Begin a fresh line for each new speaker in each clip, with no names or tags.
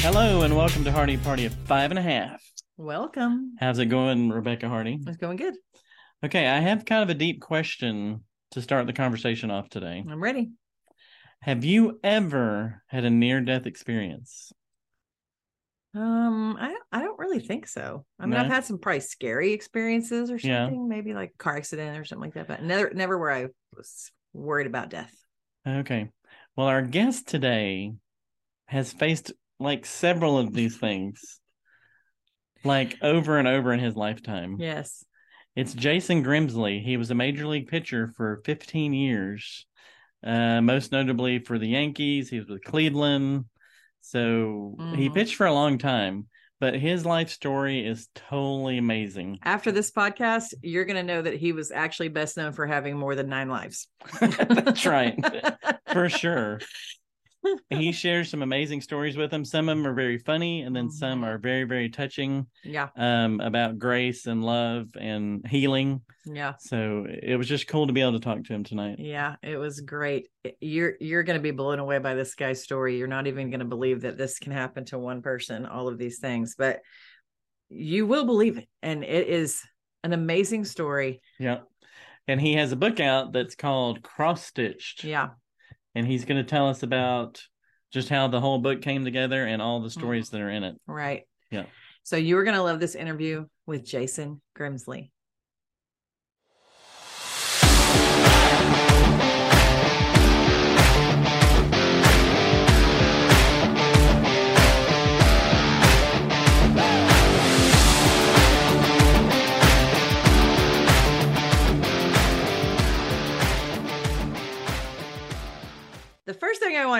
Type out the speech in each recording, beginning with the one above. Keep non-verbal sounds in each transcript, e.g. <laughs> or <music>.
Hello and welcome to Hardy Party of Five and a Half.
Welcome.
How's it going, Rebecca Hardy?
It's going good.
Okay, I have kind of a deep question to start the conversation off today.
I'm ready.
Have you ever had a near death experience?
Um, I I don't really think so. I mean,
No?
I've had some probably scary experiences or
Yeah.
something, maybe like car accident or something like that, but never never where I was worried about death.
Okay. Well, our guest today has faced like several of these things, like over and over in his lifetime.
Yes.
It's Jason Grimsley. He was a major league pitcher for 15 years, uh, most notably for the Yankees. He was with Cleveland. So he
Mhm.
pitched for a long time, but his life story is totally amazing.
After this podcast, you're going to know that he was actually best known for having more than nine lives. <laughs>
That's right, <laughs> for sure. He shares some amazing stories with him. Some of them are very funny, and then some
Mhm.
are very, very touching
Yeah.
um, about grace and love and healing.
Yeah.
So it was just cool to be able to talk to him tonight.
Yeah, it was great. You're you're going to be blown away by this guy's story. You're not even going to believe that this can happen to one person, all of these things, but you will believe it. And it is an amazing story.
Yeah. And he has a book out that's called Cross Stitched.
Yeah.
And he's going to tell us about just how the whole book came together and all the mm-hmm. stories that are in it.
Right.
Yeah.
So you are going to love this interview with Jason Grimsley.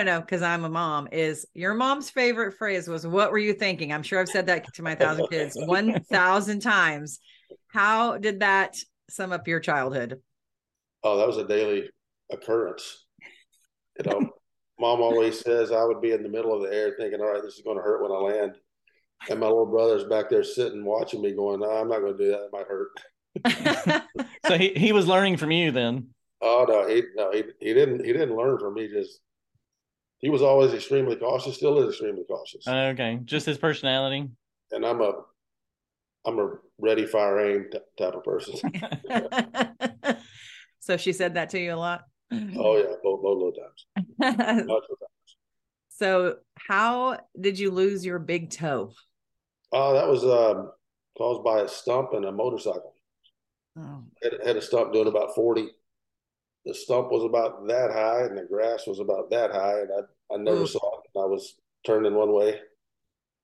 Want to know, because I'm a mom, is your mom's favorite phrase was, What were you thinking? I'm sure I've said that to my thousand kids 1,000 <laughs> times. How did that sum up your childhood?
Oh, that was a daily occurrence. You know, mom always says I would be in the middle of the air thinking, all right, this is going to hurt when I land. And my little brother's back there sitting watching me going, no, I'm not going to do that. It might hurt. <laughs>
So he, he was learning from you then.
Oh no, he no, he he didn't he didn't learn from me. Just he was always extremely cautious, still is extremely cautious.
Okay. Just his personality.
and I'm a I'm a ready, fire, aim t- type of person. <laughs>
so she said that to you a lot.
oh yeah, both both <laughs> of times. Lots times.
so how did you lose your big toe?
Oh, that was um, caused by a stump and a motorcycle.
Oh,
had, had a stump doing about 40. The stump was about that high and the grass was about that high. And I, I never
Ooh.
saw it. I was turning one way.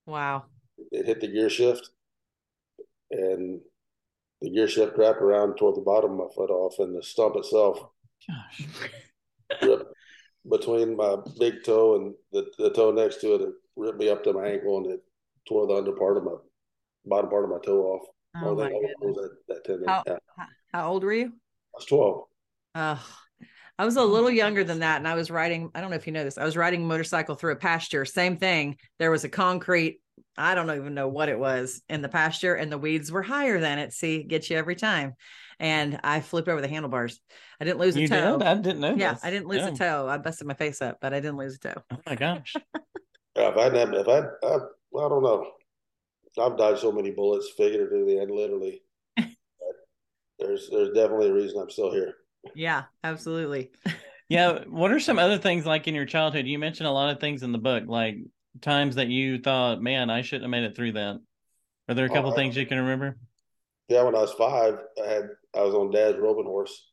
wow.
It hit the gear shift and the gear shift wrapped around toward the bottom of my foot off and the stump itself
Gosh.
ripped between my big toe and the, the toe next to it. It ripped me up to my ankle and it tore the under part of my bottom part of my toe off.
Oh my
that, that Yeah,
How- How old were you?
I was 12.
Oh, I was a little younger than that. And I was riding, I don't know if you know this, I was riding a motorcycle through a pasture. Same thing. There was a concrete, I don't even know what it was in the pasture, and the weeds were higher than it. See, gets you every time. And I flipped over the handlebars. I didn't lose a
You
toe.
did? I didn't know
Yeah,
this.
I didn't lose
Oh.
a toe. I busted my face up, but I didn't lose a toe.
Oh my gosh. <laughs>
Yeah, if I hadn't, if I, I, I don't know. I've dodged so many bullets, figuratively and literally. <laughs> But there's, there's definitely a reason I'm still here.
Yeah, absolutely. <laughs>
Yeah. What are some other things like in your childhood? You mentioned a lot of things in the book, like times that you thought, man, I shouldn't have made it through that. Are there a
Oh,
couple
I-
things you can remember?
Yeah, when I was five, I had, I was on Dad's roping horse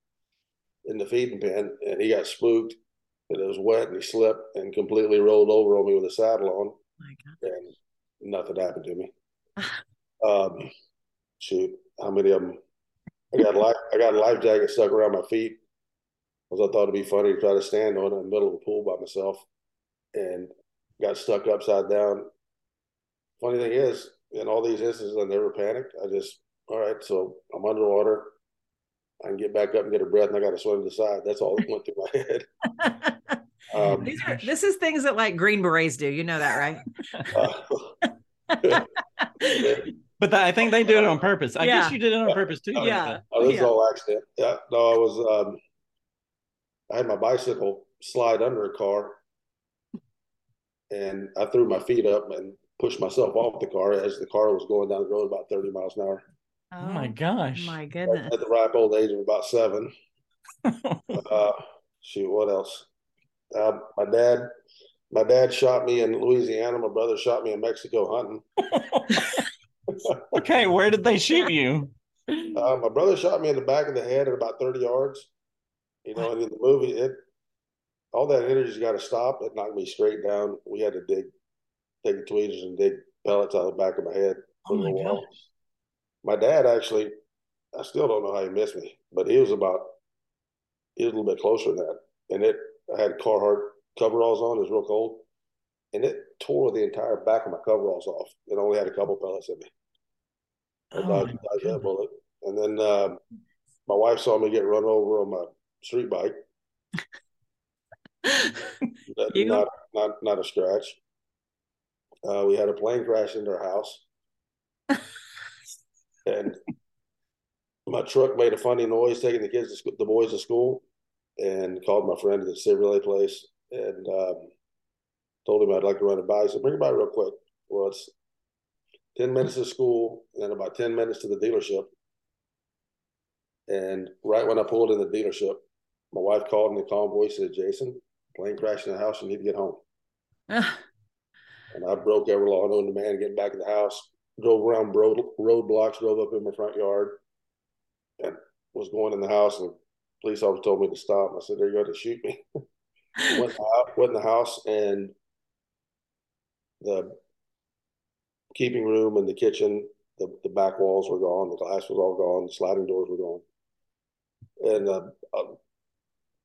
in the feeding pen, and he got spooked, and it was wet, and he slipped and completely rolled over on me with a saddle on,
My God.
and nothing happened to me. <laughs> um, shoot, how many of them? I got life, I got a life jacket stuck around my feet because I thought it'd be funny to try to stand on it in the middle of the pool by myself, and got stuck upside down. Funny thing is, in all these instances, I never panicked. I just, all right, so I'm underwater. I can get back up and get a breath, and I got to swim to the side. That's all that went through my head. <laughs> Um,
These are this is things that like Green Berets do. You know that, right? <laughs>
uh, <laughs>
But But that, I think they do it on purpose. I
Yeah.
guess you did it on purpose too.
Oh,
Yeah.
Oh, this is
Yeah.
all accident. Yeah, no, I was um I had my bicycle slide under a car and I threw my feet up and pushed myself off the car as the car was going down the road about 30 miles an hour.
Oh my gosh.
my goodness.
At the ripe old age of about seven. <laughs> Uh shoot, what else? Uh, my dad my dad shot me in Louisiana, my brother shot me in Mexico hunting. <laughs>
okay, where did they shoot you?
Uh, my brother shot me in the back of the head at about 30 yards. You know, and in the movie, it all that energy's got to stop. It knocked me straight down. We had to dig, take the tweezers and dig pellets out of the back of my head.
Oh my
Put it in the wall.
gosh.
My dad actually, I still don't know how he missed me, but he was about, he was a little bit closer than that. And it, I had Carhartt coveralls on. It was real cold. And it tore the entire back of my coveralls off. It only had a couple pellets in me. I
Oh
dodged,
my
dodged that bullet. And then um, my wife saw me get run over on my street bike. <laughs> Not, not, not a scratch. Uh, we had a plane crash into our house. <laughs> and my truck made a funny noise taking the kids to school, the boys to school and called my friend at the Chevrolet place and um, told him I'd like to run it by. He said, bring it by real quick. Well, it's 10 minutes to school and about 10 minutes to the dealership. And right when I pulled in the dealership, my wife called in the calm voice and said, Jason, plane crashed in the house. You need to get home. <sighs> And I broke every law known to man getting back in the house, drove around road roadblocks, drove up in my front yard, and was going in the house. And the police officer told me to stop. And I said, They're going to shoot me. <laughs> went, house, went in the house, and the keeping room and the kitchen, the, the back walls were gone, the glass was all gone, the sliding doors were gone. And uh, I,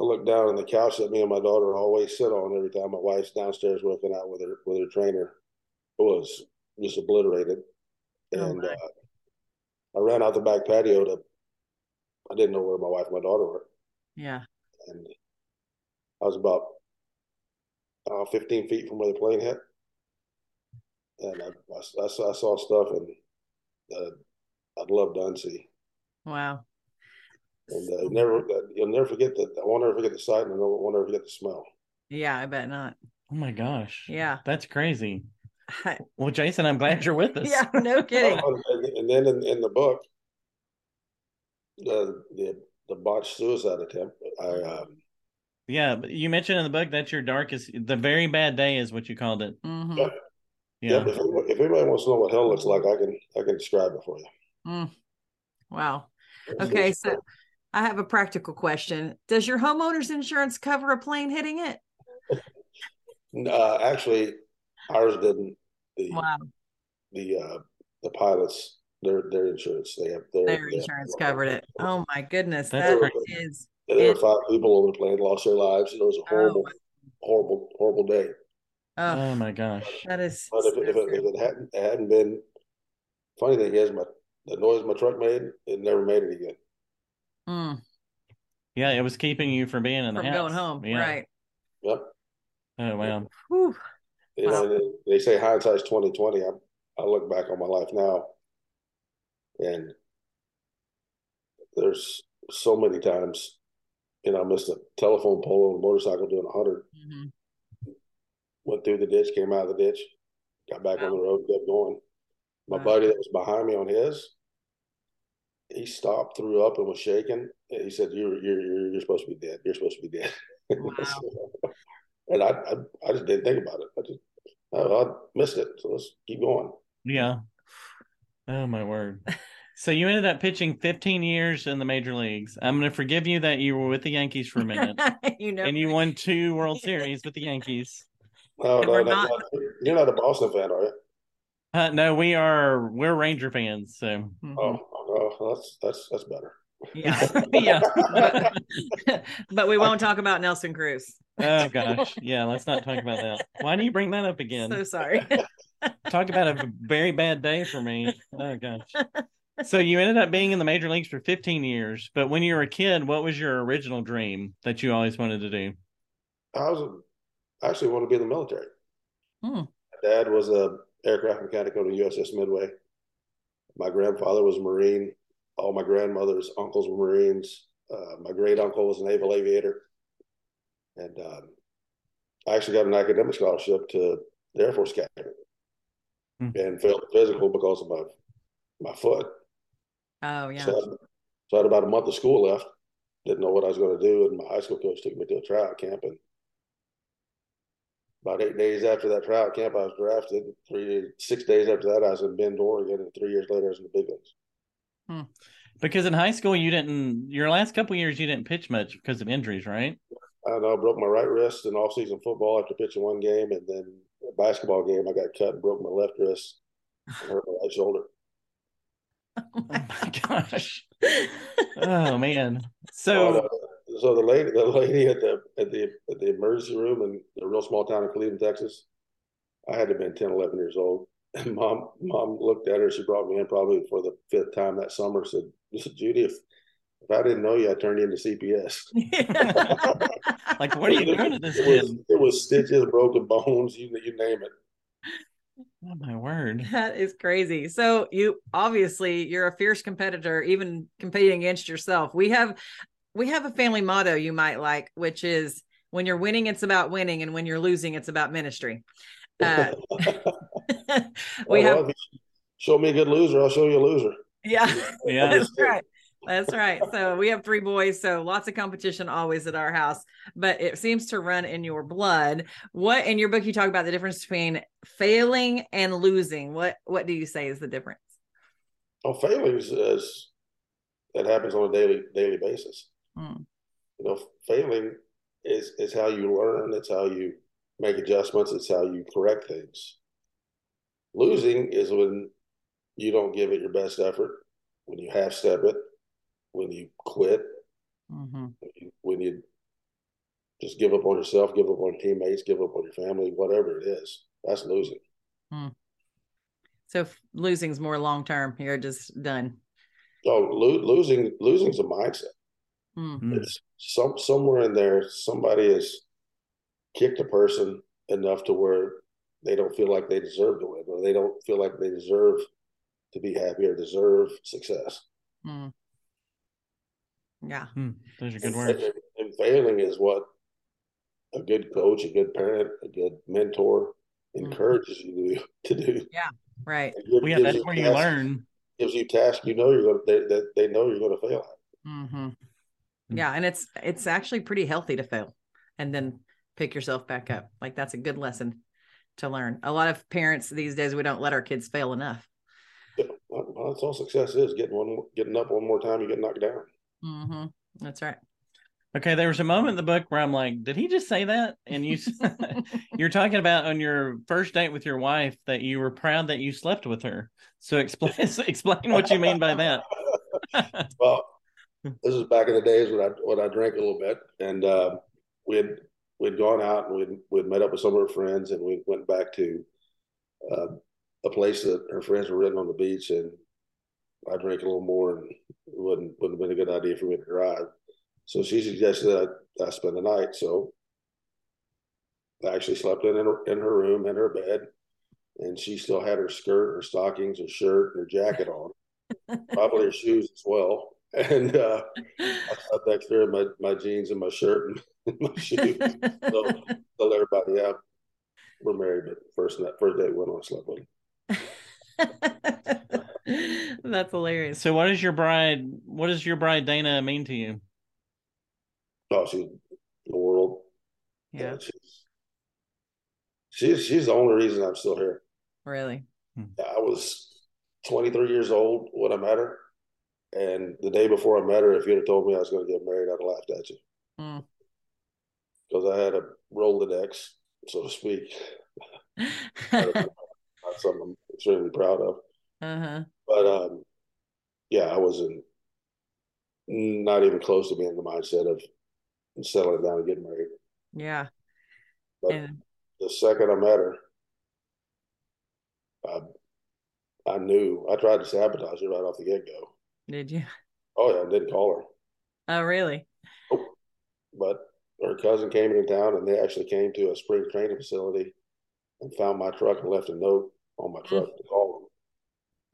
I looked down on the couch that me and my daughter always sit on every time my wife's downstairs working out with her with her trainer. It was just obliterated,
Oh,
and
my.
uh, I ran out the back patio to. I didn't know where my wife and my daughter were,
yeah.
and I was about uh, 15 feet from where the plane hit, and I, I, I saw, I saw stuff, and uh, I'd love to unsee.
Wow.
And uh, never, you'll never forget that. I won't ever forget the sight, and I won't ever forget the smell.
Yeah, I bet not.
Oh my gosh.
Yeah.
That's crazy. Well, Jason, I'm glad you're with <laughs> us.
yeah, no kidding.
Oh, and, and then in, in the book, the the the botched suicide attempt. I um,
Yeah, you mentioned in the book that's your darkest, the very bad day is what you called it.
Mhm.
yeah.
Yeah.
If, anybody- if anybody wants to know what hell looks like, I can I can describe it for you.
Mm. Wow. Okay, so I have a practical question. Does your homeowner's insurance cover a plane hitting it? <laughs>
Uh, actually, ours didn't. The
Wow.
the uh, the pilots their their insurance they have their,
Their
they have-
insurance covered it. Oh my goodness.
That's
That is
There were five people on the plane lost their lives. It was a horrible, horrible, horrible day.
Oh,
Oh my gosh.
that is
But if, it- if, it, if it hadn't it hadn't been, funny thing is, my the noise my truck made, it never made it again.
Mm,
Yeah, it was keeping you from being in the
from
house.
going home.
Yeah.
Right.
Yep.
Oh wow.
Whew.
You know,
Wow.
and they say hindsight's twenty twenty. I I look back on my life now, and there's so many times, you know, I missed a telephone pole on a motorcycle doing hundred,
Mhm.
Went through the ditch, came out of the ditch, got back on the road, kept going. My
Wow.
buddy that was behind me on his, he stopped, threw up, and was shaking. And he said, "You're you're you're, you're supposed to be dead. You're supposed to be dead." <laughs>
Wow. Oh.
and I, I I just didn't think about it. I just I, I missed it. So let's keep going.
Yeah. Oh my word. <laughs> So you ended up pitching 15 years in the major leagues. I'm going to forgive you that you were with the Yankees for a minute, <laughs>
you know,
and you won two World Series with the Yankees.
No, no,
we're
no,
not-
no. You're not a Boston fan, are you?
Uh, no, we are we're Ranger fans. So
Mhm.
Oh, oh, that's that's that's better.
yeah. <laughs> <laughs>
yeah.
but, <laughs> but we won't talk about Nelson Cruz.
Oh gosh. Yeah. Let's not talk about that. Why do you bring that up again?
So sorry.
Talk about a very bad day for me. Oh gosh. So you ended up being in the major leagues for 15 years, but when you were a kid, what was your original dream that you always wanted to do?
I was I actually want to be in the military.
Hmm.
My dad was a aircraft mechanic on the USS Midway. my grandfather was a Marine. All my grandmother's uncles were Marines. Uh, my great uncle was a naval aviator, and um, I actually got an academic scholarship to the Air Force Academy, hmm. and failed physical because of my my foot.
Oh yeah.
So I, so I had about a month of school left. Didn't know what I was going to do, and my high school coach took me to a tryout camp, and about eight days after that tryout camp, I was drafted. Three, six days after that, I was in Bend, Oregon, and three years later, I was in the big leagues.
Hmm. Because in high school, you didn't. Your last couple years, you didn't pitch much because of injuries, right?
I know. I broke my right wrist in off-season football after pitching one game, and then a basketball game, I got cut and broke my left wrist, and hurt my right shoulder. <laughs>
Oh my gosh! <laughs> oh man! So,
uh, so the lady, the lady at the at the at the emergency room in a real small town in Cleveland, Texas, I had to have been 10, 11 years old. <laughs> And mom, mom looked at her. She brought me in probably for the fifth time that summer. Said, "Judy, if if I didn't know you, I'd turn you into CPS." <laughs> <laughs>
like, what are you doing to this
it? Was, it was stitches, broken bones, you you name it.
Oh my word.
That is crazy. So you obviously you're a fierce competitor, even competing against yourself. We have we have a family motto you might like, which is when you're winning, it's about winning, and when you're losing, it's about ministry. <laughs> Uh, <laughs>
we well, have show me a good loser, I'll show you a loser.
Yeah, yeah, <laughs> that's right. That's right. So we have three boys, so lots of competition always at our house, but it seems to run in your blood. What in your book you talk about the difference between failing and losing? What what do you say is the difference?
Oh, failing is, is that happens on a daily daily basis. Hmm. You know, failing is is how you learn. It's how you make adjustments. It's how you correct things. Losing is when you don't give it your best effort, when you half step it, when you quit, mm-hmm. when, you, when you just give up on yourself, give up on teammates, give up on your family, whatever it is. That's losing. Hmm.
So losing's more long term. You're just done.
Oh, lo- losing losing's a mindset. Mm-hmm. It's some somewhere in there. Somebody has kicked a person enough to where they don't feel like they deserve to win, or they don't feel like they deserve to be happy or deserve success. Mm.
Yeah.
Hmm. Those are good words.
And, and, failing is what a good coach, a good parent, a good mentor hmm. encourages mm-hmm. you to, <laughs> to do.
Yeah. Right.
Well, yeah, that's where task, you learn.
Gives you tasks you know you're going to, they, they, they know you're going to fail at.
Mm-hmm. Yeah. And it's, it's actually pretty healthy to fail and then pick yourself back up. Like that's a good lesson to learn. A lot of parents these days, we don't let our kids fail enough.
Yeah, well, that's all success is getting one, getting up one more time, you get knocked down.
Mm-hmm. That's right.
Okay, there was a moment in the book where I'm like, did he just say that? And you <laughs> you're talking about on your first date with your wife that you were proud that you slept with her. So explain <laughs> explain what you mean by that. <laughs>
well, <laughs> this is back in the days when I when I drank a little bit, and uh, we had we'd gone out and we'd we'd met up with some of her friends, and we went back to uh, a place that her friends were renting on the beach, and I drank a little more, and it wouldn't wouldn't have been a good idea for me to drive. So she suggested that I, I spend the night. So I actually slept in her, in her room in her bed, and she still had her skirt, her stockings, her shirt, and her jacket on, <laughs> probably her shoes as well. <laughs> And uh, I slept next to her in my, my jeans and my shirt and <laughs> my shoes. <laughs> so tell everybody, yeah, we're married, but first first day went on slept with
him. That's hilarious.
So, what is your bride? What does your bride Dana mean to you?
Oh, she's the world.
Yeah, she's,
she's she's the only reason I'm still here.
Really?
Hmm. I was 23 years old when I met her, and the day before I met her, if you'd have told me I was going to get married, I'd have laughed at you. Mm. Because I had a Rolodex, so to speak. <laughs> That's something I'm extremely proud of. Uh-huh. But um, yeah, I wasn't not even close to being in the mindset of settling down and getting married.
Yeah.
But and... the second I met her, I, I knew I tried to sabotage her right off the get go.
Did you?
Oh yeah, I didn't call her.
Oh really?
Nope. But her cousin came into town and they actually came to a spring training facility and found my truck and left a note on my truck mm. to call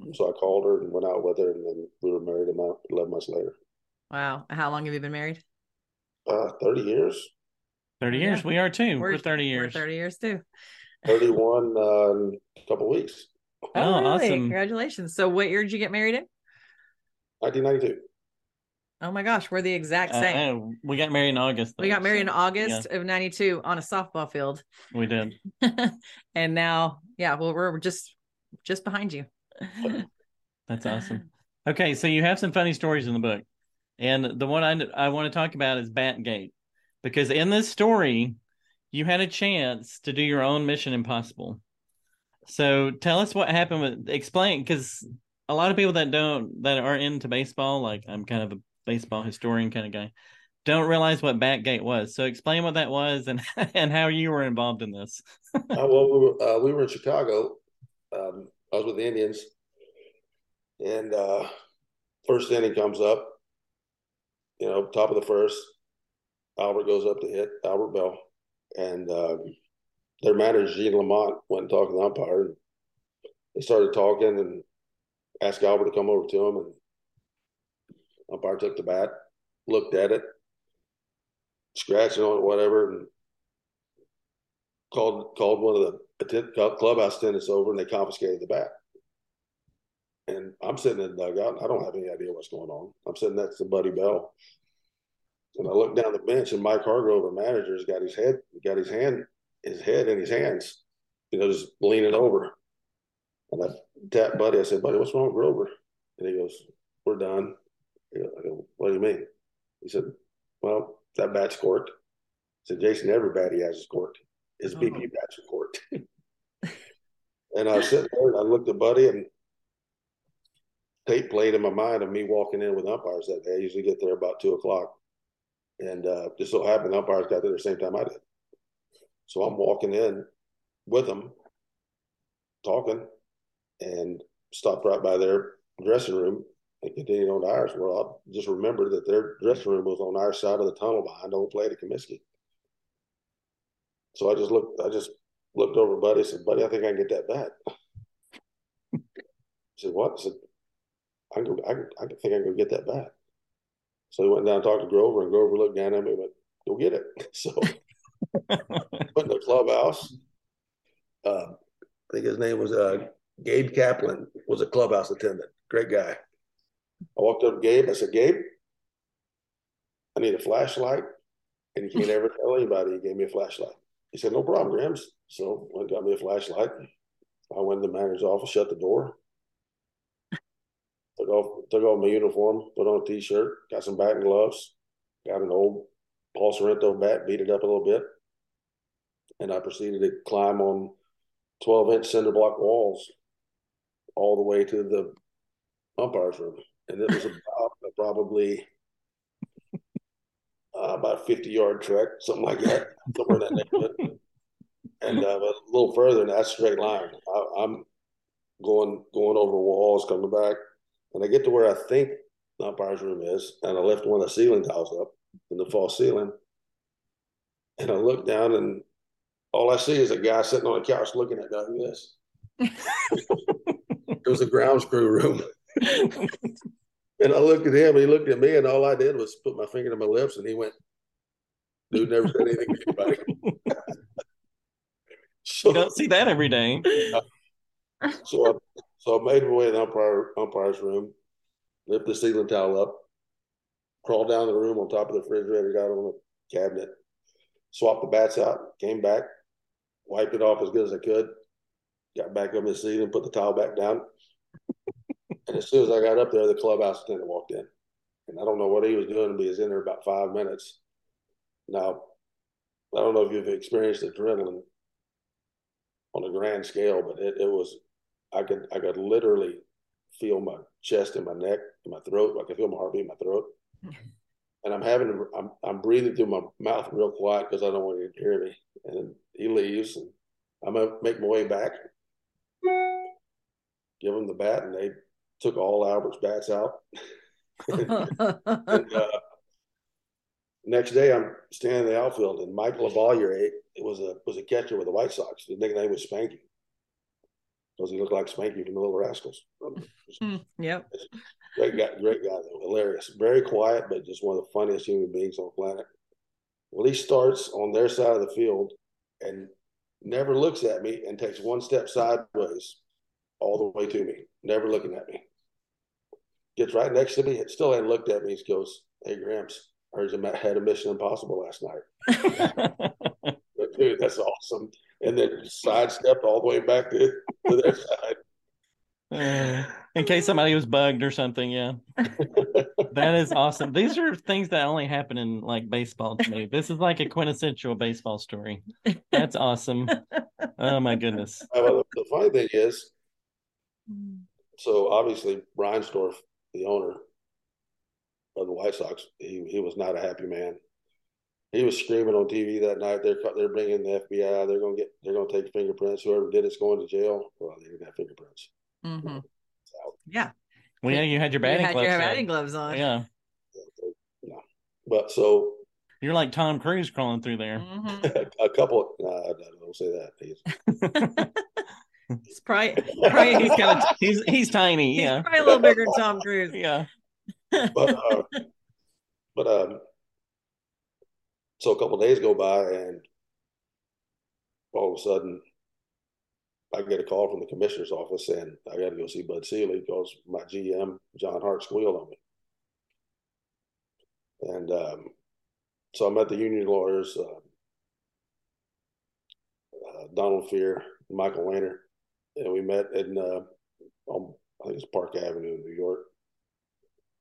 them. So I called her and went out with her, and then we were married about eleven months later.
Wow. How long have you been married?
Uh, thirty years,
30
Yeah.
years. We are too. We're, 30
We're
years.
30 years too.
thirty-one uh, in a couple weeks,
Oh,
really?
awesome.
Congratulations. So what year did you get married in?
Nineteen ninety-two.
Oh my gosh, we're the exact
Uh,
same.
oh, we got married in August.
we got married in
so,
August of 92 on a softball field.
we did. <laughs>
and now, yeah, well, we're just just behind you. <laughs>
That's awesome. <laughs> Okay, so you have some funny stories in the book, and the one I I want to talk about is Batgate, because in this story, you had a chance to do your own Mission Impossible. So tell us what happened with explain because a lot of people that don't that are into baseball, like I'm kind of a baseball historian kind of guy, don't realize what Batgate was. So explain what that was and <laughs> and how you were involved in this.
uh, well, we were, uh, we were in Chicago. Um, I was with the Indians, and uh, first inning comes up. You know, top of the first, Albert goes up to hit Albert Belle, and um, their manager Gene Lamont went and talked to the umpire. And they started talking and asked Albert to come over to him, and umpire took the bat, looked at it, scratching on it, whatever, and called called one of the clubhouse attendants over, and they confiscated the bat. And I'm sitting in the dugout. I don't have any idea what's going on. I'm sitting next to Buddy Bell, and I look down the bench, and Mike Hargrove, our manager, has got his head, got his hand, his head in his hands, you know, just leaning over. And I tapped Buddy. I said, "Buddy, what's wrong with Grover?" And he goes, "We're done." I go, "What do you mean?" He said, "Well, that bat's corked." I said, "Jason, every bat he has is corked. His BP
Oh.
bats are corked." <laughs> and I was sitting there, and I looked at Buddy, and tape played in my mind of me walking in with umpires that day. I usually get there about two o'clock, and uh, just so happened the umpires got there the same time I did. So I'm walking in with them, talking, and stopped right by their dressing room and continued on to ours. Well, I just remembered that their dressing room was on our side of the tunnel behind old plate at Comiskey. So I just looked. I just looked over, Buddy. I said, "Buddy, I think I can get that bat." He <laughs> said, "What?" I said, I can, I, can, I can think I can go get that bat. So he went down and talked to Grover, and Grover looked down at me and went, go get it. <laughs> So <laughs> went to the clubhouse. Uh, I think his name was uh, Gabe Kaplan, was a clubhouse attendant. Great guy. I walked up to Gabe. I said, Gabe, I need a flashlight. And he can't ever tell anybody he gave me a flashlight. He said, no problem, Grims. So went got me a flashlight. I went to the manager's office, shut the door, took off took off my uniform, put on a t-shirt, got some batting gloves, got an old Paul Sorrento bat, beat it up a little bit, and I proceeded to climb on twelve inch cinder block walls all the way to the umpires room, and it was about probably uh, about a fifty yard trek, something like that, somewhere in that neighborhood. And uh, a little further than that straight line, I, I'm going going over walls, coming back, and I get to where I think the umpire's room is, and I lift one of the ceiling tiles up in the false ceiling, and I look down, and all I see is a guy sitting on a couch looking at me like this. <laughs> it was a grounds crew room, <laughs> and I looked at him, he looked at me, and all I did was put my finger to my lips, and he went, "Dude, never said anything to anybody." so, <laughs> <laughs>
you don't see that every day.
so I, so I made my way to the umpire, umpire's room, lift the ceiling towel up, crawled down the room on top of the refrigerator, got on the cabinet, swapped the bats out, came back, wiped it off as good as I could, got back up in the seat and put the towel back down. and as soon as I got up there, the clubhouse attendant walked in. And I don't know what he was doing, but he was in there about five minutes. Now, I don't know if you've experienced adrenaline on a grand scale, but it, it was I could I could literally feel my chest and my neck and my throat. I could feel my heartbeat in my throat. And I'm having I'm I'm breathing through my mouth real quiet because I don't want you to hear me. And he leaves and I'm gonna make my way back, give him the bat, and they took all Albert's bats out. <laughs> <laughs> and, uh, next day, I'm standing in the outfield, and Mike LaValliere was a was a catcher with the White Sox. The nickname was Spanky. because he looked like Spanky from the Little Rascals. <laughs>
yep.
Great guy, great guy, though. hilarious. Very quiet, but just one of the funniest human beings on the planet. Well, he starts on their side of the field and never looks at me and takes one step sideways all the way to me, never looking at me. Gets right next to me, still hadn't looked at me. He goes, Hey, Gramps, I heard you had a Mission Impossible last night. <laughs> Dude, that's awesome. And then sidestepped all the way back to, to their <laughs> side.
Uh, in case somebody was bugged or something, yeah. <laughs> that is awesome. These are things that only happen in like baseball to me. This is like a quintessential baseball story. That's awesome. Oh my goodness.
Well, the funny thing is, so obviously Reinsdorf, the owner of the White Sox, he he was not a happy man. He was screaming on TV that night. They're they're bringing the FBI. They're gonna get. They're gonna take fingerprints. Whoever did it's going to jail. Well, they didn't have fingerprints.
Mm-hmm. Yeah.
Well, yeah, you had your batting
you had
gloves.
your
on.
batting gloves on.
Yeah.
Yeah. But so
You're like Tom Cruise crawling through there.
Mhm. <laughs>
a couple. Nah, don't say that. <laughs> He's,
probably, probably
he's kind of <laughs> he's he's tiny.
he's
Yeah.
probably a little bigger than Tom Cruise. <laughs>
Yeah.
but uh, but um, so a couple days go by, and all of a sudden, I get a call from the commissioner's office, and I got to go see Bud Selig because my GM John Hart squealed on me. And um, so I'm at the union lawyers, uh, uh, Donald Fehr, Michael Weiner, and we met in uh, on I think it's Park Avenue in New York.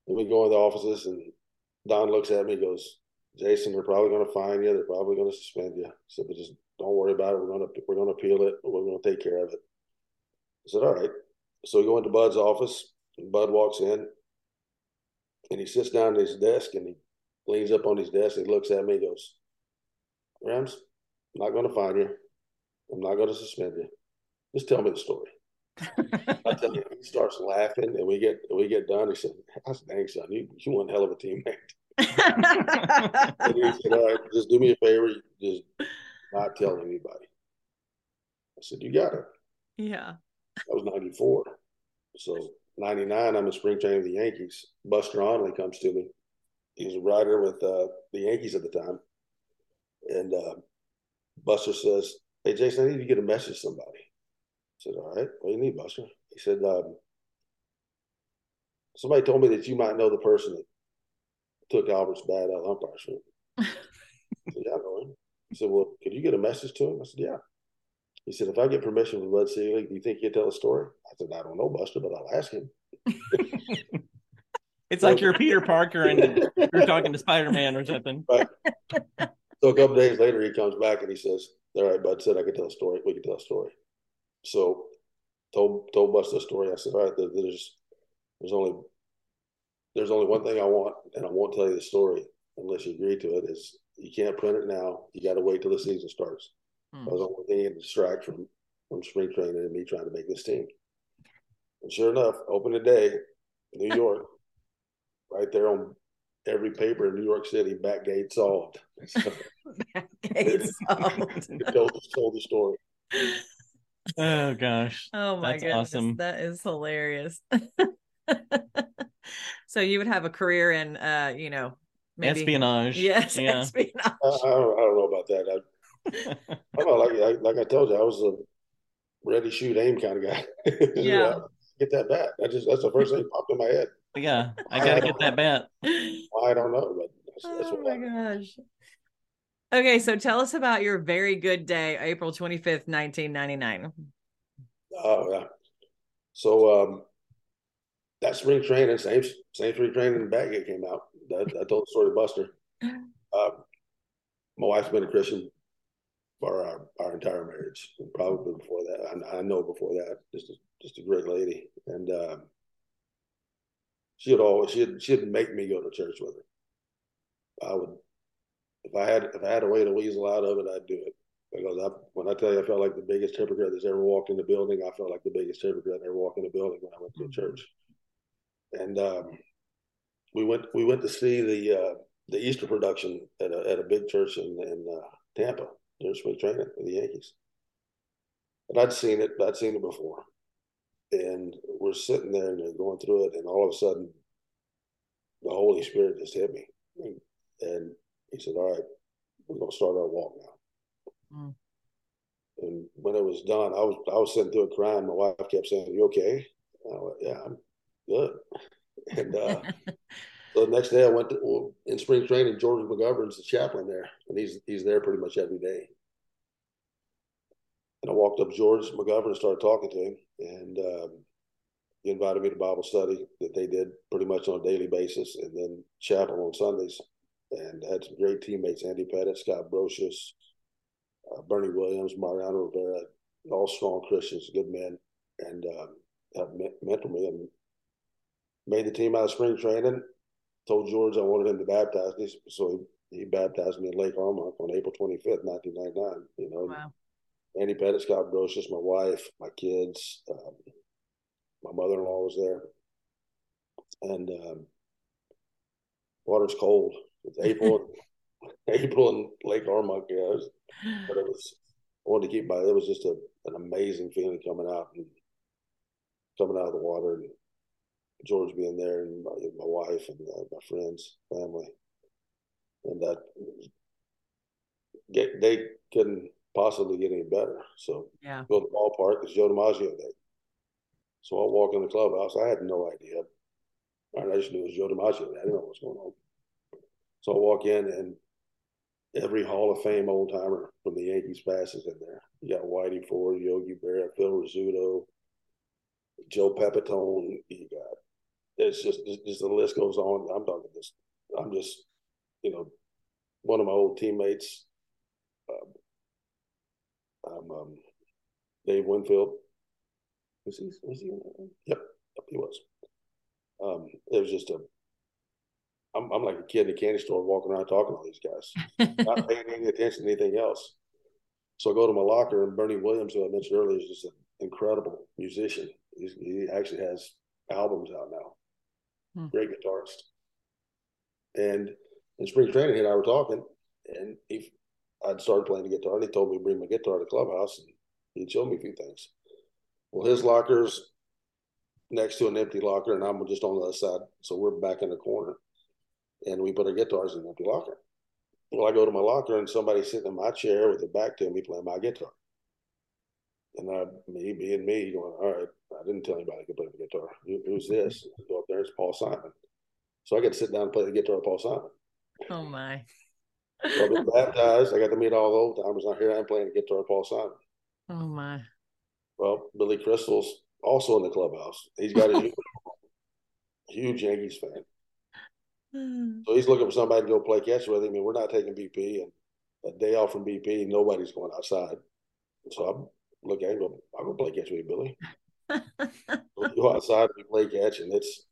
And we go in the offices, and Don looks at me, and goes, "Jason, they're probably going to fine you. They're probably going to suspend you. So, but just don't worry about it. We're going to we're going to appeal it. We're going to take care of it." I said, "All right." So we go into Bud's office, and Bud walks in, and he sits down at his desk, and he leans up on his desk, and he looks at me, and goes, "Rams, I'm not going to fine you. I'm not going to suspend you. Just tell me the story." I tell you, he starts laughing, and we get we get done. He said, "That's dang son, you you one hell of a teammate." <laughs> And he said, "All right, just do me a favor, just not tell anybody." I said, "You got it."
yeah.
That was '94, so '99, I'm in spring training with the Yankees. Buster Olney comes to me. He was a writer with uh, the Yankees at the time, and uh, Buster says, "Hey, Jason, I need you to get a message to somebody." I said, "All right, what do you need, Buster?" He said, um, "Somebody told me that you might know the person that took Albert's bad out umpire shirt." I <laughs> said, "Yeah, I know him." He said, "Well, could you get a message to him?" I said, "Yeah." He said, "If I get permission from Bud Selig, do you think he'd tell a story?" I said, "I don't know, Buster, but I'll ask him." <laughs>
It's like you're Peter Parker and <laughs> you're talking to Spider Man or something.
So a couple days later, he comes back and he says, "All right, Bud said I could tell a story. We could tell a story." So told told Buster the story. I said, "All right, there's there's only there's only one thing I want, and I won't tell you the story unless you agree to it. Is you can't print it now. You got to wait till the season starts.
Hmm.
That was the only thing to distract from from spring training and me trying to make this team. And sure enough, opening day, New <laughs> York, right there on every paper in New York City, Batgate solved. <laughs> So <laughs>
It's solved.
told, told the story.
Oh gosh.
Oh my
That's
goodness,
awesome.
that is hilarious. <laughs> so you would have a career in, uh, you know, maybe
Espionage.
Yes, <laughs>
Yeah.
espionage.
I, I, don't, I don't know about that. I, <laughs> I know, like, like like I told you, I was a ready, shoot, aim kind of guy.
Yeah.
Get that bat. I just that's the first thing that popped in my head.
yeah. I gotta get that bat.
I don't know, but that's, that's
oh
what
my
happened.
gosh. Okay, so tell us about your very good day, April 25th, 1999.
Oh yeah. So um, that spring training, same same spring training, Batgate came out. That, I told the story to Buster. Um, <laughs> my wife's been a Christian for our, our entire marriage, probably before that. I, I know before that, just a, just a great lady, and um, she would always she'd she'd make me go to church with her. I would, if I had if I had a way to weasel out of it, I'd do it because I, when I tell you I felt like the biggest hypocrite that's ever walked in the building, I felt like the biggest hypocrite that ever walked in the building when I went to a church. And um, we went we went to see the uh, the Easter production at a at a big church in in uh, Tampa during spring training with the Yankees. And I'd seen it, I'd seen it before. and we're sitting there and they're going through it, and all of a sudden, the Holy Spirit just hit me, and he said, "All right, we're gonna start our walk now." Mm. And when it was done, I was I was sitting through it crying. My wife kept saying, "You okay?" And I went, "Yeah, I'm good." <laughs> And uh, so the next day, I went to well, in spring training. George McGovern's the chaplain there, and he's he's there pretty much every day. And I walked up George McGovern and started talking to him, and um, he invited me to Bible study that they did pretty much on a daily basis, and then chapel on Sundays. And had some great teammates: Andy Pettitte, Scott Brosius, uh, Bernie Williams, Mariano Rivera, all strong Christians, good men, and um, helped mentor me and made the team out of spring training. Told George I wanted him to baptize me, so he, he baptized me in Lake Armonk on April 25th, 1999. You know, wow. Andy Pettitte, Scott Brosius, my wife, my kids, um, my mother-in-law was there, and um, water's cold. It's April, April in Lake Armonk, yeah, it was, but it was. I wanted to keep my. It was just a, an amazing feeling coming out and coming out of the water and George being there and my, my wife and uh, my friends, family, and that get, they couldn't possibly get any better. So
yeah,
go to the ballpark. It's Joe DiMaggio day. So I walk in the clubhouse. I had no idea. I just knew it was Joe DiMaggio. I didn't know what was going on. So I walk in and every Hall of Fame old timer from the Yankees passes in there. You got Whitey Ford, Yogi Berra, Phil Rizzuto, Joe Pepitone. You got it's just, just the list goes on. I'm talking this. I'm just, you know, one of my old teammates. Um, um, um Dave Winfield. Was he? Was he? Yep, yep he was. Um, it was just a. I'm, I'm like a kid in a candy store walking around talking to these guys, <laughs> not paying any attention to anything else. So I go to my locker, and Bernie Williams, who I mentioned earlier, is just an incredible musician. He's, he actually has albums out now hmm. great guitarist. And in spring training, he and I were talking, and he, I'd started playing the guitar, and he told me to bring my guitar to the clubhouse, and he'd show me a few things. Well, his locker's next to an empty locker, and I'm just on the other side, so we're back in the corner, and we put our guitars in an empty locker. Well, I go to my locker, and somebody's sitting in my chair with their back to me playing my guitar. And I, me being me, going, all right, I didn't tell anybody I could play the guitar. Who, who's mm-hmm. this? Go up there, it's Paul Simon. So I got to sit down and play the guitar with Paul Simon.
Oh my.
So I've been baptized. I got to meet all the old timers. Now here I am playing the guitar with Paul Simon.
Oh my.
Well, Billy Crystal's also in the clubhouse. He's got a <laughs> huge, huge Yankees fan. <sighs> So he's looking for somebody to go play catch with him, and we're not taking BP. And a day off from BP, nobody's going outside. So I'm looking at him, I'll go play catch with you, Billy <laughs> we go outside and we play catch, and it's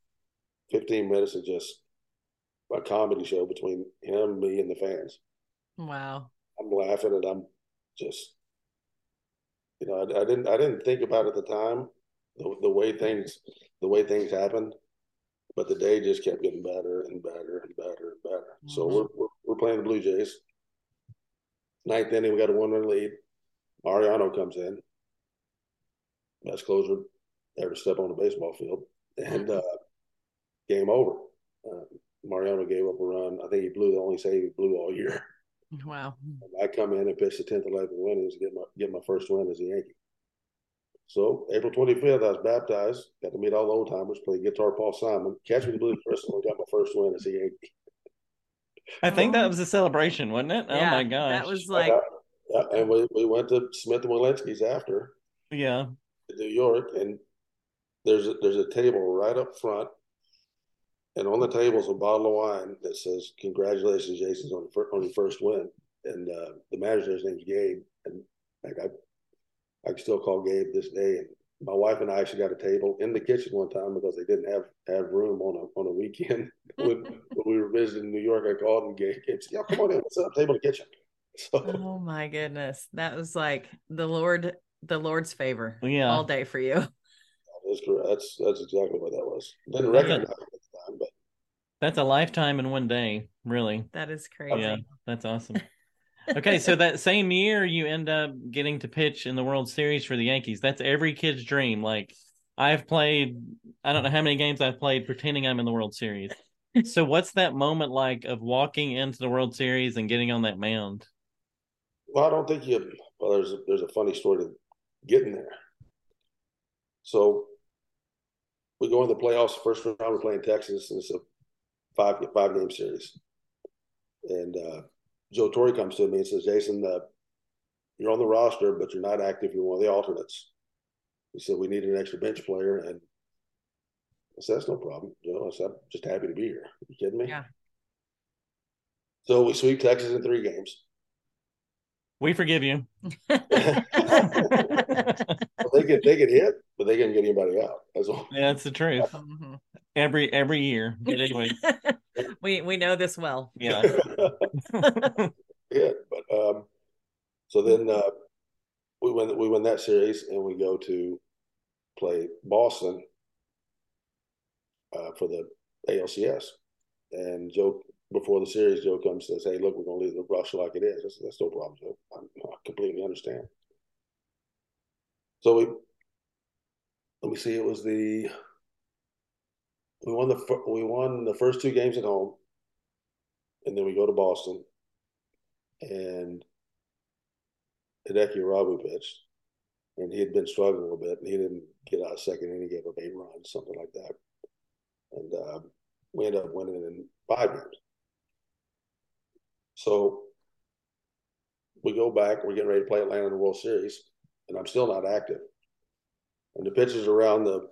15 minutes of just a comedy show between him, me, and the fans.
Wow.
I'm laughing and I'm just, you know, I, I didn't, I didn't think about it at the time, the, the way things, the way things happened, but the day just kept getting better and better and better and better. Mm-hmm. So we're, we're, we're playing the Blue Jays. Ninth inning, we got a one run lead. Mariano comes in best closer ever step on the baseball field, and uh, game over. Uh, Mariano gave up a run. I think he blew the only save he blew all year.
Wow!
And I come in and pitch the tenth, eleventh innings, get my get my first win as a Yankee. So April 25th, I was baptized. Got to meet all the old timers, play guitar, Paul Simon, catch me the blue crystal, and got my first win as a Yankee.
I think that was a celebration, wasn't it? Oh yeah, oh my gosh,
that was like.
Yeah, and we, we went to Smith and Wollensky's after.
Yeah.
New York, and there's a, there's a table right up front, and on the table is a bottle of wine that says "Congratulations, Jason, on, on your first win." And uh, the manager's name's Gabe, and like I, I can still call Gabe this day. And my wife and I actually got a table in the kitchen one time because they didn't have have room on a on a weekend <laughs> when, when we were visiting New York. I called and Gabe, Gabe said, "Yeah, come on in, let's set up table in the kitchen." <laughs>
So, oh my goodness, that was like the Lord the Lord's favor
yeah.
all day for you. <laughs>
That's correct. That's that's exactly what that was. Didn't recognize it at the time, but
that's a lifetime in one day, really.
That is crazy.
Yeah, that's awesome. Okay, so <laughs> that same year you end up getting to pitch in the World Series for the Yankees. That's every kid's dream. Like I've played. I don't know how many games I've played pretending I'm in the World Series. so what's that moment like of walking into the World Series and getting on that mound?
Well, I don't think you. Well, there's a, there's a funny story to getting there. So we go in the playoffs. First round, we're playing Texas, and it's a five five game series. And uh, Joe Torre comes to me and says, "Jason, uh, you're on the roster, but you're not active. You're one of the alternates." He said, "We need an extra bench player," and I said, "That's no problem." You know, I said, "I'm just happy to be here." Are you kidding me?
Yeah.
So we sweep Texas in three games.
We forgive you. <laughs>
they get they get hit, but they can't get anybody out. That's all.
Yeah, that's the truth.
Mhm.
Every every year. But anyway, <laughs>
we we know this well.
yeah. <laughs> <laughs>
yeah, but um, so then uh, we win we win that series and we go to play Boston uh, for the ALCS. And Joe, before the series, Joe comes and says, "Hey, look, we're going to leave the roster like it is. That's, that's no problem, Joe. I, I completely understand." So we let me see. It was the we won the we won the first two games at home, and then we go to Boston, and Hideki Irabu pitched, and he had been struggling a little bit, and he didn't get out of second inning, he gave up eight runs, something like that, and uh, we ended up winning in five games. So we go back, we're getting ready to play Atlanta in the World Series, and I'm still not active. And the pitchers around the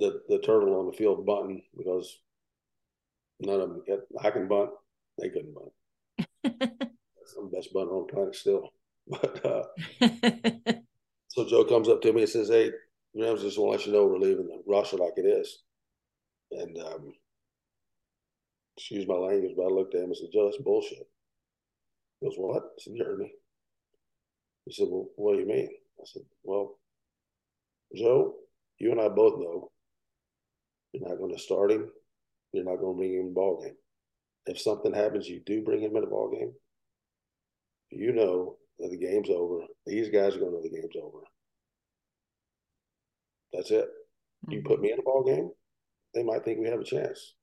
the the turtle on the field bunting because none of them get, I can bunt, they couldn't bunt. <laughs> That's the best bunter on the planet still. <laughs> But uh, so Joe comes up to me and says, "Hey, Rams, just want to let you know we're leaving the roster like it is." And um, excuse my language, but I looked at him and said, "Joe, that's bullshit." He goes, "What?" I said, "You heard me." He said, "Well, what do you mean?" I said, "Well, Joe, you and I both know you're not going to start him. You're not going to bring him in the ball game. If something happens, you do bring him in the ball game. You know that the game's over. These guys are going to know the game's over. That's it. You put me in a ball game, they might think we have a chance.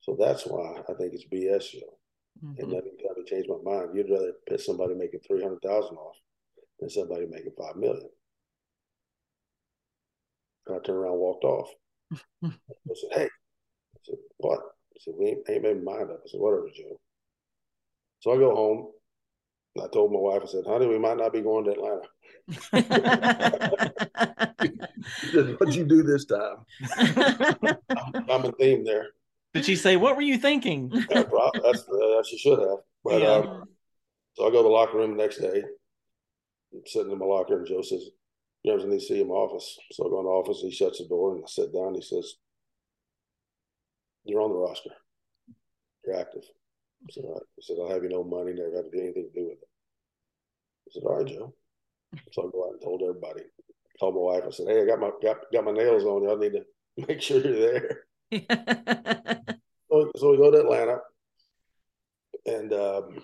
So that's why I think it's BS, Joe. And
Mhm.
let me try to change my mind. You'd rather piss somebody making three hundred thousand off than somebody making five million. And I turned around and walked off. I said, Hey, I said, What? I said, We ain't, ain't made my mind up. I said, Whatever, Joe. So I go home. And I told my wife, I said, Honey, we might not be going to Atlanta. She said, What'd you do this time? I'm, I'm in theme there.
Did she say, "What were you thinking"?
Yeah, That's uh, she should have. But
Yeah.
um, so I go to the locker room the next day. I'm sitting in my locker, and Joe says, "You ever need to see him office?" So I go in the office. He shuts the door, and I sit down. He says, "You're on the roster. You're active." I said, "All right." He said, "I'll have you no money. Never have to do anything to do with it." I said, "All right, Joe." So I go out and told everybody. Told my wife. I said, "Hey, I got my got got my nails on. Y'all need to <laughs> make sure you're there." <laughs> So, so we go to Atlanta, and um,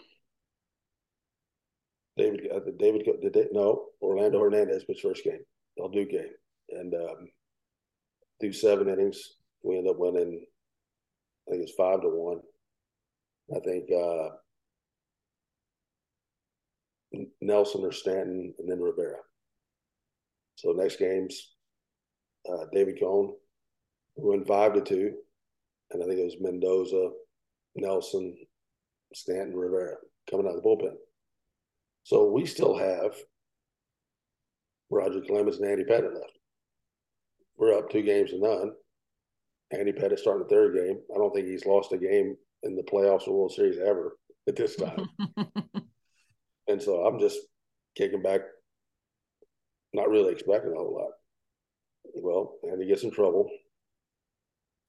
David, uh, David, did they, no, Orlando Hernandez pitched first game, El game, and um, through seven innings, we end up winning. I think it's five to one. I think uh, Nelson or Stanton, and then Rivera. So next game's uh, David Cone. We win five to two and I think it was Mendoza, Nelson, Stanton, Rivera coming out of the bullpen. So we still have Roger Clemens and Andy Pettitte left. We're up two games to none. Andy Pettitte starting the third game. I don't think he's lost a game in the playoffs or World Series ever <laughs> at this time. and so I'm just kicking back, not really expecting a whole lot. Well, Andy gets in trouble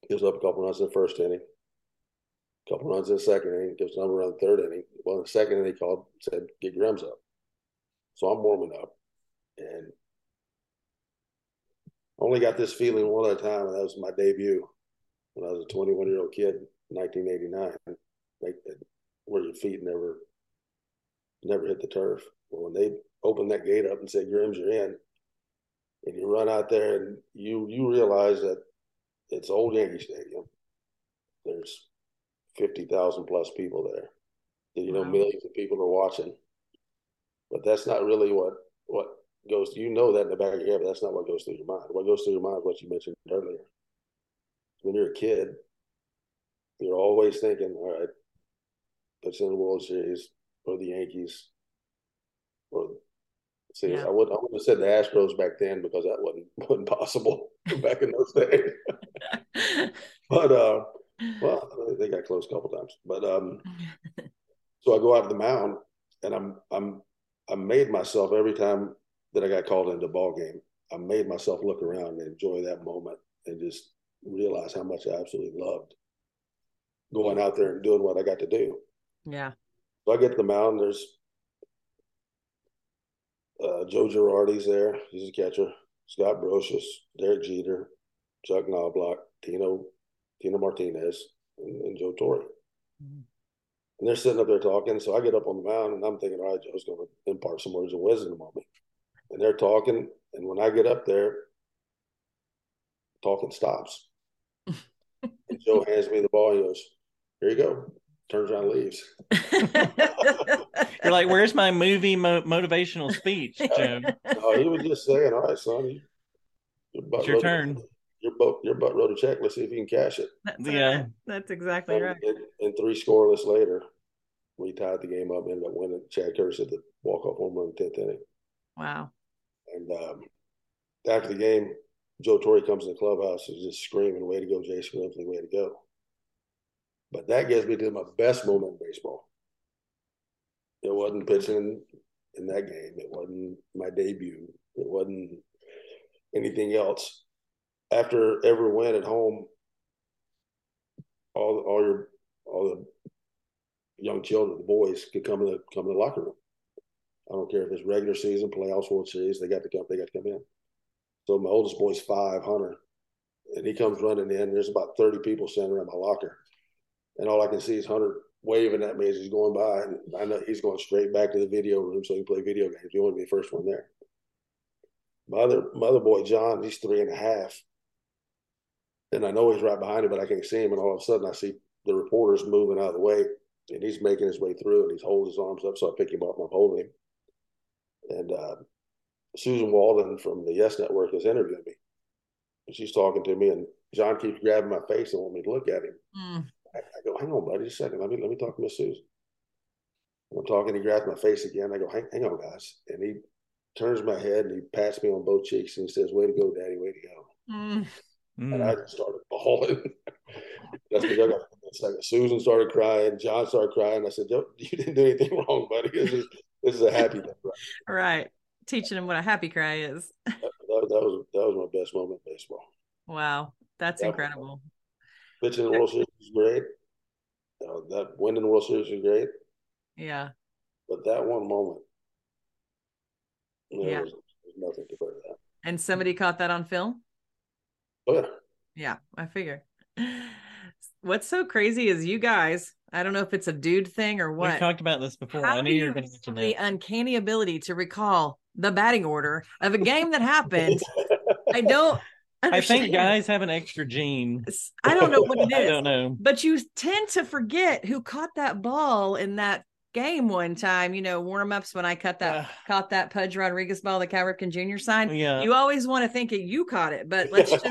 gives up a couple runs in the first inning, a couple runs in the second inning, gives another run third inning. Well, in the second inning, he called, said, get Grims up. So I'm warming up and only got this feeling one at a time, and that was my debut when I was a 21 year old kid in 1989, like where your feet never never hit the turf. Well, when they opened that gate up and said, Grims, you're in, and you run out there and you you realize that it's old Yankee Stadium. There's fifty thousand plus people there. You know,
Wow.
millions of people are watching. But that's not really what what goes. You know that in the back of your head, but that's not what goes through your mind. What goes through your mind is what you mentioned earlier. When you're a kid, you're always thinking, all right, puts in the World Series or the Yankees or see
Yeah.
I would I would have said the Astros back then because that wasn't <laughs> wasn't possible <laughs> back in those days. <laughs> But uh well they got close a couple times. But um so I go out to the mound and I'm I'm I made myself every time that I got called into a ball game, I made myself look around and enjoy that moment and just realize how much I absolutely loved going out there and doing what I got to do.
yeah.
So I get to the mound. There's uh, Joe Girardi's there. He's a catcher. Scott Brosius, Derek Jeter, Chuck Knobloch, Tino, Tino Martinez, and, and Joe Torre.
Mhm.
And they're sitting up there talking. So I get up on the mound and I'm thinking, all right, Joe's going to impart some words of wisdom on me. And they're talking. And when I get up there, talking stops. <laughs> and Joe hands me the ball. He goes, here you go. Turns around and leaves.
You're like, where's my movie mo- motivational speech, Joe? <laughs>
No, he was just saying, "All right, son, you, your
It's your
wrote a-
turn."
Your butt, your butt wrote a check. Let's see if you can cash it."
That's
Yeah.
right. That's exactly right.
And, and three scoreless later, we tied the game up. Ended up winning. Chad Curtis hit the walk off home run in tenth inning.
Wow.
And um, after the game, Joe Torre comes in the clubhouse and just screaming, "Way to go, Jason Grimsley! Way to go!" But that gets me to my best moment in baseball. It wasn't pitching in that game. It wasn't my debut. It wasn't anything else. After every win at home, all all your all the young children, the boys, could come in the come in the locker room. I don't care if it's regular season, playoffs, World Series. They got to come. They got to come in. So my oldest boy's five, Hunter, and he comes running in. There's about thirty people standing around my locker, and all I can see is Hunter waving at me as he's going by, and I know he's going straight back to the video room so he can play video games. He wanted to be the first one there. My other, my other boy John, he's three and a half, and I know he's right behind him, but I can't see him. And all of a sudden, I see the reporters moving out of the way, and he's making his way through, and he's holding his arms up. So I pick him up, and I'm holding him, and uh, Suzyn Waldman from the Yes Network is interviewing me. And she's talking to me, and John keeps grabbing my face and want me to look at him.
Mm.
I, I go, hang on, buddy, just a second. Let me let me talk to Miss Susan. And I'm talking, he grabs my face again. I go, hang, hang on, guys. And he turns my head and he pats me on both cheeks and he says, Way to go, Daddy, way to go.
Mm.
And
Mm.
I just started bawling. <laughs> That's because I got second. Susan started crying, John started crying. I said, Joe, <laughs> you didn't do anything <laughs> wrong, buddy. This is this is a happy day. Right?
Right. Teaching him what a happy cry is.
That, that was that was my best moment in baseball.
Wow. That's
Yeah.
incredible.
Pitching the World Series was great. Uh, that winning the World Series was great.
Yeah.
But that one moment, there
Yeah.
was, was nothing compared to that.
And somebody caught that on film?
Oh yeah.
Yeah, I figure. <sighs> What's so crazy is you guys, I don't know if it's a dude thing or what.
We've talked about this before.
How
I knew you were going to mention
the
that.
uncanny ability to recall the batting order of a game that happened. <laughs> I don't
I think guys have an extra gene.
I don't know what it <laughs> is.
I don't know.
But you tend to forget who caught that ball in that game one time, you know, warm ups when I cut that
Uh,
caught that Pudge Rodriguez ball that Cal Ripken Jr. signed.
yeah.
You always want to think that you caught it, but let's just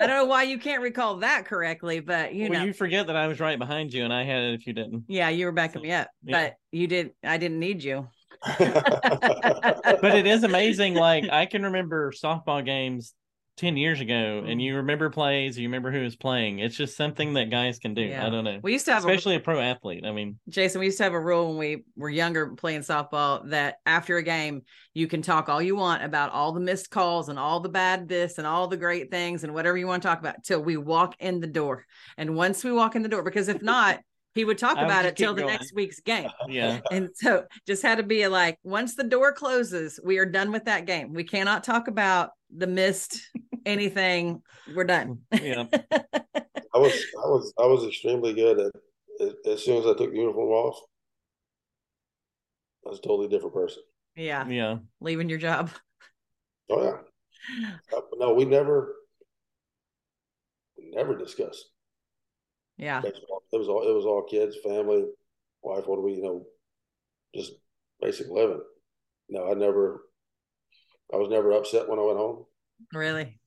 I don't know why you can't recall that correctly, but you
well,
know.
you forget that I was right behind you and I had it if you didn't.
yeah, you were backing me up,
Yeah.
but you did I didn't need you. <laughs>
But it is amazing. Like I can remember softball games 10 years ago
Mm.
and you remember plays, you remember who was playing. It's just something that guys can do.
Yeah.
I don't know.
We used to have
Especially a pro athlete. I mean,
Jason, we used to have a rule when we were younger playing softball that after a game, you can talk all you want about all the missed calls and all the bad this and all the great things and whatever you want to talk about till we walk in the door. And once we walk in the door, because if not, he would talk about it till the
going.
next week's game. <laughs>
yeah.
And so just had to be like, once the door closes, we are done with that game. We cannot talk about the mist, anything. We're done.
Yeah. <laughs>
I was I was I was extremely good at as, as soon as I took the uniform off, I was a totally different person.
yeah.
Yeah.
Leaving your job.
Oh yeah. <laughs> Uh, no, we never, never discussed.
Yeah.
Baseball. It was all it was all kids, family, wife. What do we, you know, just basic living. No, I never. I was never upset when I went home.
Really?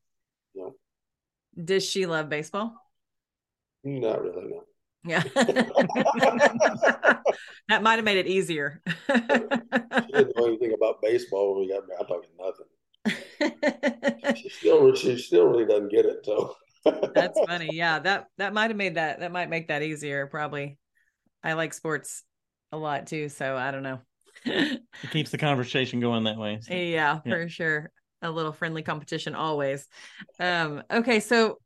No.
Does she love baseball?
Not really. No.
Yeah. <laughs> that might have made it easier.
she didn't know anything about baseball when we got married. I'm talking nothing. <laughs> she still she still really doesn't get it. So
that's <laughs> funny. Yeah, that that might have made that that might make that easier. Probably. I like sports a lot too, so I don't know.
It keeps the conversation going that way.
So. Yeah, yeah, for sure. A little friendly competition always. Um, okay, so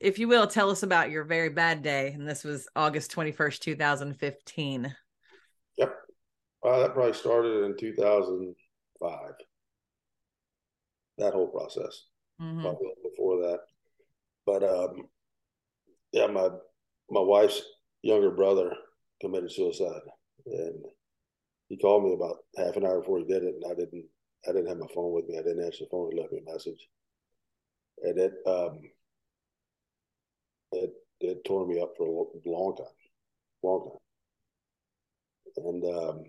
if you will, tell us about your very bad day. And this was August 21st, 2015.
Yep. Uh, that probably started in 2005. That whole process. Mm-hmm. Probably before that. But um, yeah, my my wife's younger brother committed suicide. And he called me about half an hour before he did it, and I didn't I didn't have my phone with me. I didn't answer the phone. He left me a message, and it um, it it tore me up for a long time, long time. And um,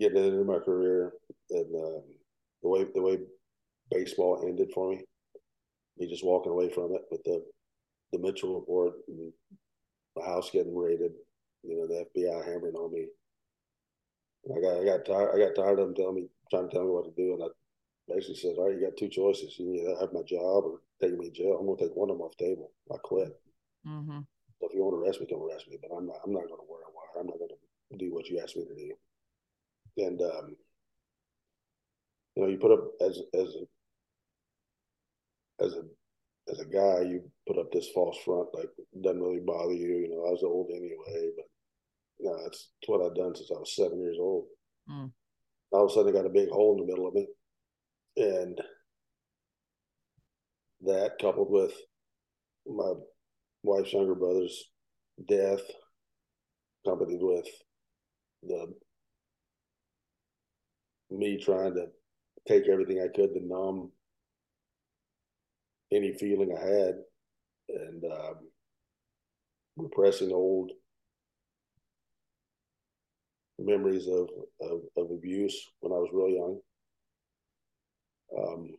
getting into my career and um, the way the way baseball ended for me, me just walking away from it with the the Mitchell report and the house getting raided, you know, the FBI hammering on me. I got I got tired I got tired of them telling me trying to tell me what to do, and I basically said, "All right, you got two choices. You either have my job or take me to jail. I'm going to take one of them off the table. I quit. Mm-hmm. So if you want to arrest me, come arrest me. But I'm not. I'm not going to wear a wire. I'm not going to do what you asked me to do. And um, you know, you put up as as a as a as a guy, you put up this false front like doesn't really bother you. You know, I was old anyway, but you know, that's what I've done since I was seven years old. Mm. All of a sudden, I got a big hole in the middle of me, and that coupled with my wife's younger brother's death, accompanied with the me trying to take everything I could to numb any feeling I had and um, repressing old memories of, of, of, abuse when I was real young. Um,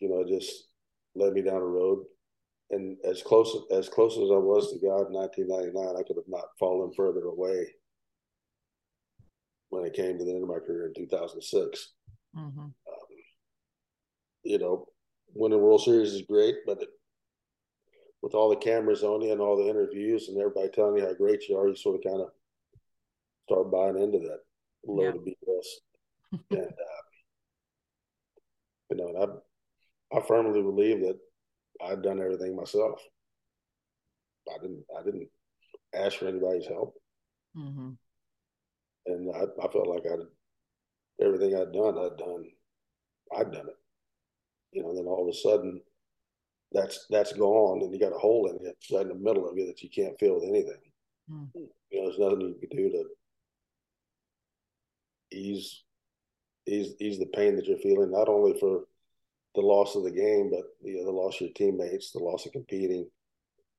you know, it just led me down a road. And as close as close as I was to God in 1999, I could have not fallen further away when it came to the end of my career in 2006. Mm-hmm. Um, you know, winning World Series is great, but it, with all the cameras on you and all the interviews and everybody telling you how great you are, you sort of kind of start buying into that load yeah. of BS. <laughs> and uh, you know, and I I firmly believe that I've done everything myself. I didn't. I didn't ask for anybody's help, mm-hmm. and I, I felt like I everything I'd done, I'd done. I'd done it. You know. Then all of a sudden, that's that's gone, and you got a hole in it right in the middle of you that you can't fill with anything. Mm-hmm. You know, there's nothing you can do to ease ease ease the pain that you're feeling, not only for the loss of the game, but you know, the loss of your teammates, the loss of competing,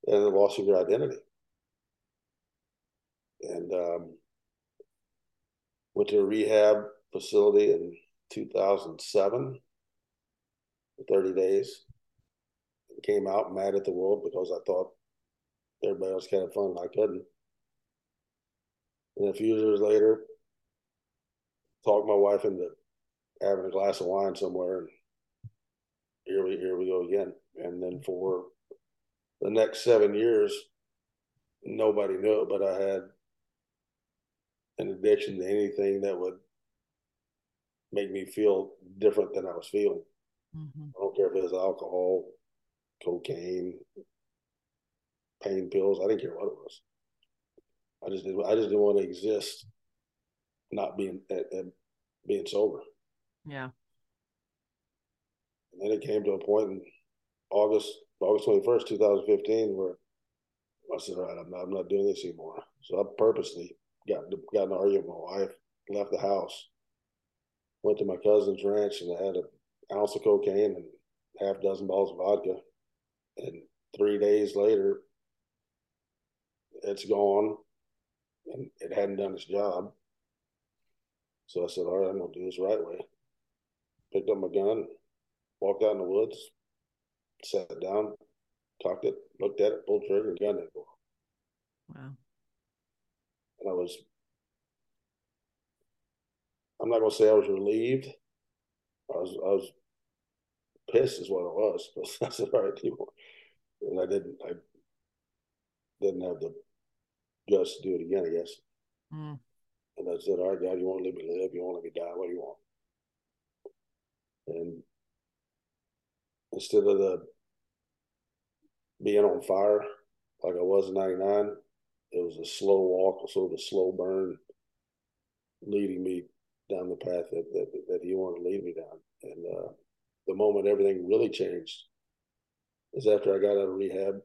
and the loss of your identity. And um, went to a rehab facility in 2007 for 30 days. Came out mad at the world because I thought everybody else had kind of fun and I couldn't. And a few years later, talked my wife into having a glass of wine somewhere and here we here we go again. And then for the next seven years, nobody knew it, but I had an addiction to anything that would make me feel different than I was feeling. Mm-hmm. I don't care if it was alcohol, cocaine, pain pills. I didn't care what it was. I just didn't. I just didn't want to exist, not being being sober.
Yeah.
And then it came to a point in August, August 21st, 2015, where I said, all right, I'm not, I'm not doing this anymore. So I purposely got, got an argument with my wife, left the house, went to my cousin's ranch, and I had a ounce of cocaine and half dozen bottles of vodka. And three days later, it's gone and it hadn't done its job. So I said, all right, I'm going to do this right way. Picked up my gun, walked out in the woods, sat down, talked it, looked at it, pulled trigger, and gun it.
Wow.
And I was, I'm not going to say I was relieved. I was, I was pissed is what it was. <laughs> I said, all right, people. And I didn't, I didn't have the guts to do it again, I guess.
Mm.
And I said, all right, God, you want to let me live? You want to let me die? What do you want? And instead of the being on fire like I was in 99, it was a slow walk, sort of a slow burn, leading me down the path that, that, that he wanted to lead me down. And uh, the moment everything really changed is after I got out of rehab.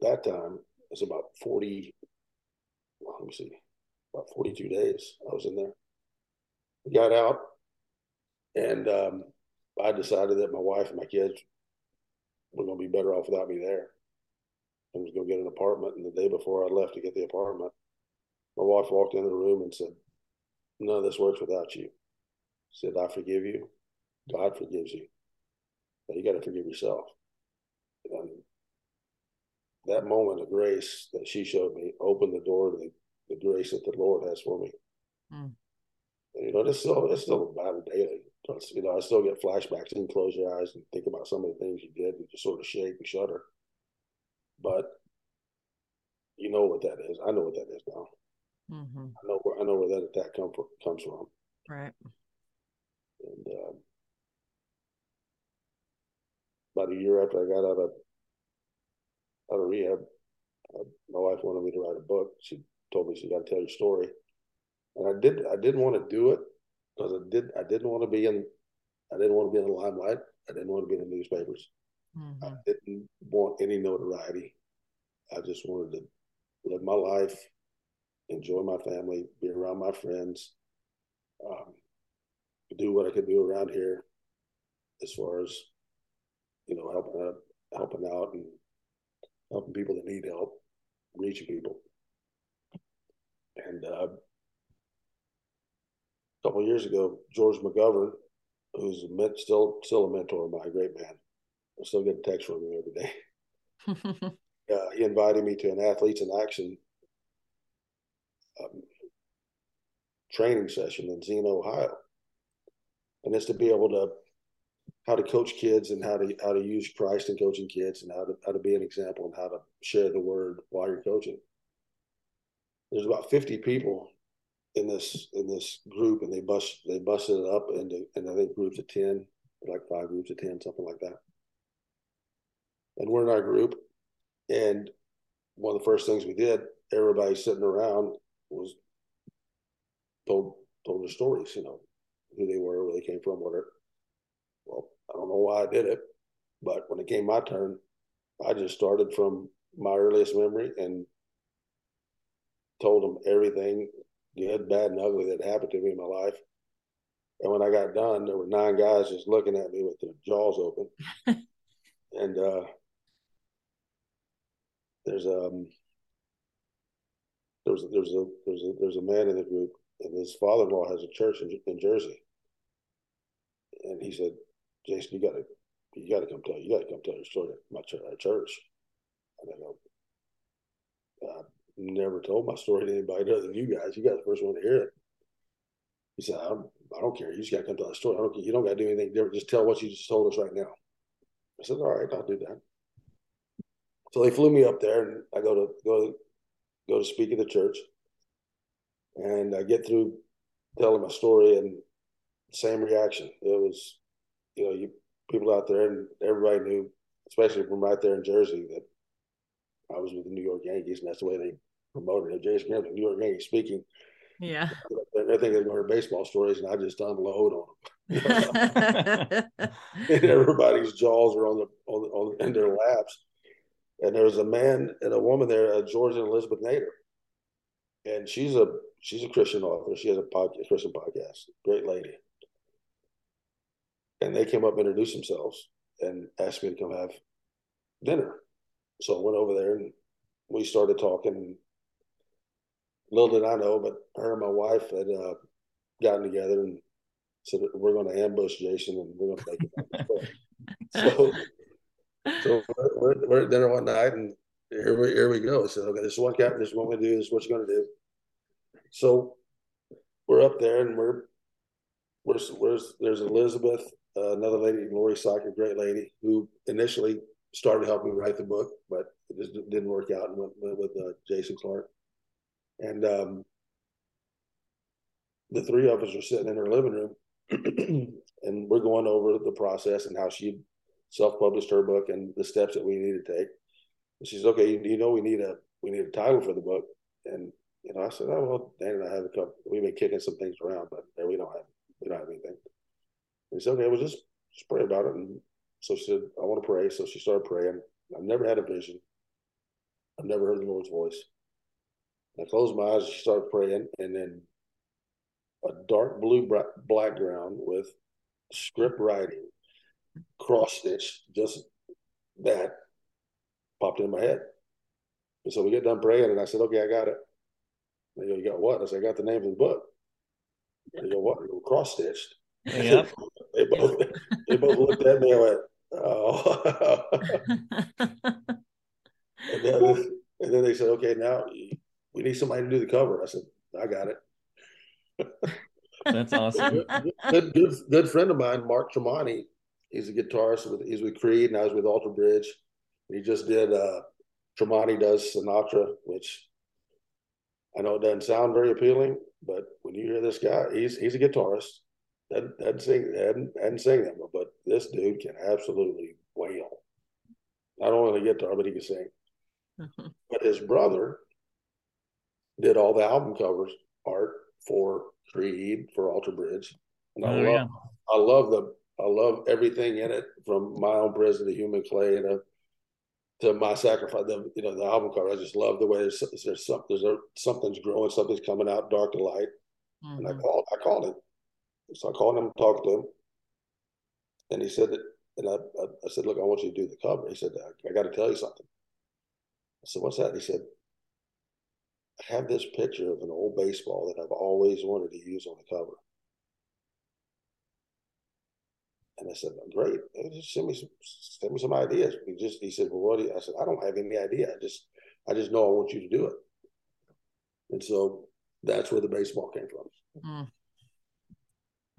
That time it was about 40, let me see, about 42 days I was in there. I Got out, and um, I decided that my wife and my kids were going to be better off without me there. I was going to get an apartment, and the day before I left to get the apartment, my wife walked into the room and said, "None of this works without you." Said, "I forgive you. God forgives you, but you got to forgive yourself." And that moment of grace that she showed me opened the door to the, the grace that the Lord has for me.
Mm.
And, you know, this still it's still a battle daily. It's, you know, I still get flashbacks. and close your eyes and think about some of the things you did, and just sort of shake and shudder. But you know what that is. I know what that is now.
Mm-hmm.
I know where I know where that attack come from, comes from.
Right.
And uh, about a year after I got out of out of rehab, uh, my wife wanted me to write a book. She told me she got to tell your story, and I did. I didn't want to do it because I did. I didn't want to be in. I didn't want to be in the limelight. I didn't want to be in the newspapers.
Mm-hmm.
I didn't want any notoriety. I just wanted to live my life, enjoy my family, be around my friends, um, do what I could do around here, as far as you know, helping out, helping out, and helping people that need help, reaching people. And uh, a couple years ago, George McGovern, who's a, still still a mentor of mine, a great man. I still get a text from him every day. <laughs> uh, he invited me to an Athletes in Action um, training session in Xenia, Ohio, and it's to be able to how to coach kids and how to how to use Christ in coaching kids and how to how to be an example and how to share the word while you're coaching. There's about 50 people in this in this group, and they bust they busted it up into and I think groups of 10, like five groups of 10, something like that. And we're in our group, and one of the first things we did, everybody sitting around was told told their stories, you know, who they were, where they came from, whatever. Well, I don't know why I did it, but when it came my turn, I just started from my earliest memory and told them everything good, bad, and ugly that happened to me in my life. And when I got done, there were nine guys just looking at me with their jaws open. <laughs> and uh, there's um there's there's a there's a there's a man in the group, and his father-in-law has a church in, in Jersey. And he said, Jason, you gotta you gotta come tell you gotta come tell your story at my church, our church. And I go, I never told my story to anybody other than you guys. You guys the first one to hear it. He said, I don't, I don't care. You just gotta come tell the story. I don't, care you don't gotta do anything different. Just tell what you just told us right now. I said, all right, I'll do that. So they flew me up there, and I go to go to, go to speak at the church, and I get through telling my story, and same reaction. It was you know, you people out there and everybody knew, especially from right there in Jersey, that I was with the New York Yankees, and that's the way they promoted it. Jason the New York Yankees speaking.
Yeah.
I think they're going to baseball stories, and I just unload on them. <laughs> <laughs> and everybody's jaws are on the on, on in their laps. And there's a man and a woman there, uh, George and Elizabeth Nader, and she's a she's a Christian author. She has a podcast, Christian podcast. Great lady and they came up and introduced themselves and asked me to come have dinner. So I went over there and we started talking. Little did I know, but her and my wife had uh, gotten together and said we're going to ambush Jason and we're going to make it. <laughs> so, so we're, we're, at dinner one night and here we here we go. I said, okay, this is what captain, this is what we do, this is what you're going to do. So we're up there and we're we're, we're there's Elizabeth, uh, another lady, Lori Sock, a great lady, who initially started helping me write the book, but it just didn't work out and went, went with uh, Jason Clark. And um, the three of us are sitting in her living room <clears throat> and we're going over the process and how she self-published her book and the steps that we need to take. And she says, okay, you, you know, we need a, we need a title for the book. And, you know, I said, oh, well, Dan and I have a couple, we've been kicking some things around, but we don't have, we don't have anything. And he said, okay, well, just, just pray about it. And so she said, I want to pray. So she started praying. I've never had a vision. I've never heard the Lord's voice. I closed my eyes. She started praying, and then a dark blue background with script writing, cross stitch, just that popped in my head. And so we get done praying, and I said, "Okay, I got it." They go, "You got what?" I said, "I got the name of the book." They go, "What?" Cross stitched.
Yep. <laughs>
they both they both looked at me and went, "Oh." <laughs> and, then, and then they said, "Okay, now we need somebody to do the cover." I said, "I got it."
That's awesome.
good, good, good friend of mine, Mark Tremonti. He's a guitarist with he's with Creed, and I was with Alter Bridge. He just did uh Tremonti does Sinatra, which I know it doesn't sound very appealing, but when you hear this guy, he's he's a guitarist. Doesn't, doesn't sing hadn't, hadn't sing them, but this dude can absolutely wail. Not only the guitar, but he can sing. Mm-hmm. <laughs> But his brother did all the album covers art for Creed, for Alter Bridge. And I oh, love yeah. I love the I love everything in it from my own prison to human clay to to my sacrifice. The you know the album cover. I just love the way there's there's some there's a, something's growing, something's coming out, dark to light. Mm-hmm. And I mm-hmm. called I called him. So I called him and talked to him, and he said that. And I, I, I said, look, I want you to do the cover. He said, I, I got to tell you something. I said, what's that? He said, have this picture of an old baseball that I've always wanted to use on the cover. And I said, "Great, just send me some, send me some ideas." He just he said, "Well, what?" Do you? I said, "I don't have any idea. I just I just know I want you to do it." And so that's where the baseball came from.
Mm.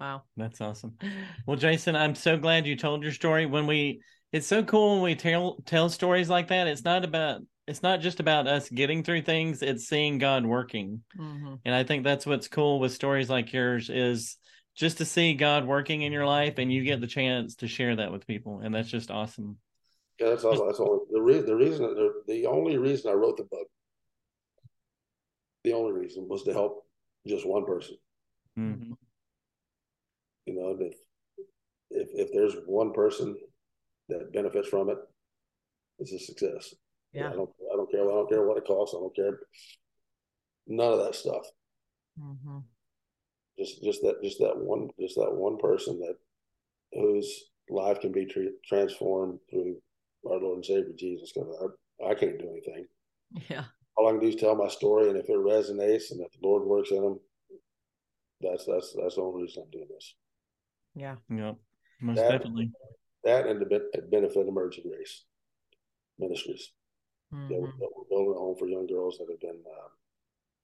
Wow,
that's awesome. Well, Jason, I'm so glad you told your story. When we, it's so cool when we tell tell stories like that. It's not about it's not just about us getting through things it's seeing god working. Mm-hmm. and i think that's what's cool with stories like yours is just to see god working in your life and you get the chance to share that with people and that's just awesome.
Yeah that's awesome that's all. The, re- the reason the, the only reason i wrote the book the only reason was to help just one person. Mm-hmm. you know if, if if there's one person that benefits from it it's a success
yeah.
I don't. I don't care. I don't care what it costs. I don't care. None of that stuff.
Mm-hmm.
Just, just that, just that one, just that one person that whose life can be tra- transformed through our Lord and Savior Jesus. Because I, I can't do anything.
Yeah.
All I can do is tell my story, and if it resonates, and if the Lord works in them, that's that's that's the only reason I'm doing this.
Yeah.
Yep. Most that, definitely.
That and the benefit of Mercy Grace Ministries. Mm-hmm. That, we're, we're, building a home for young girls that have been uh,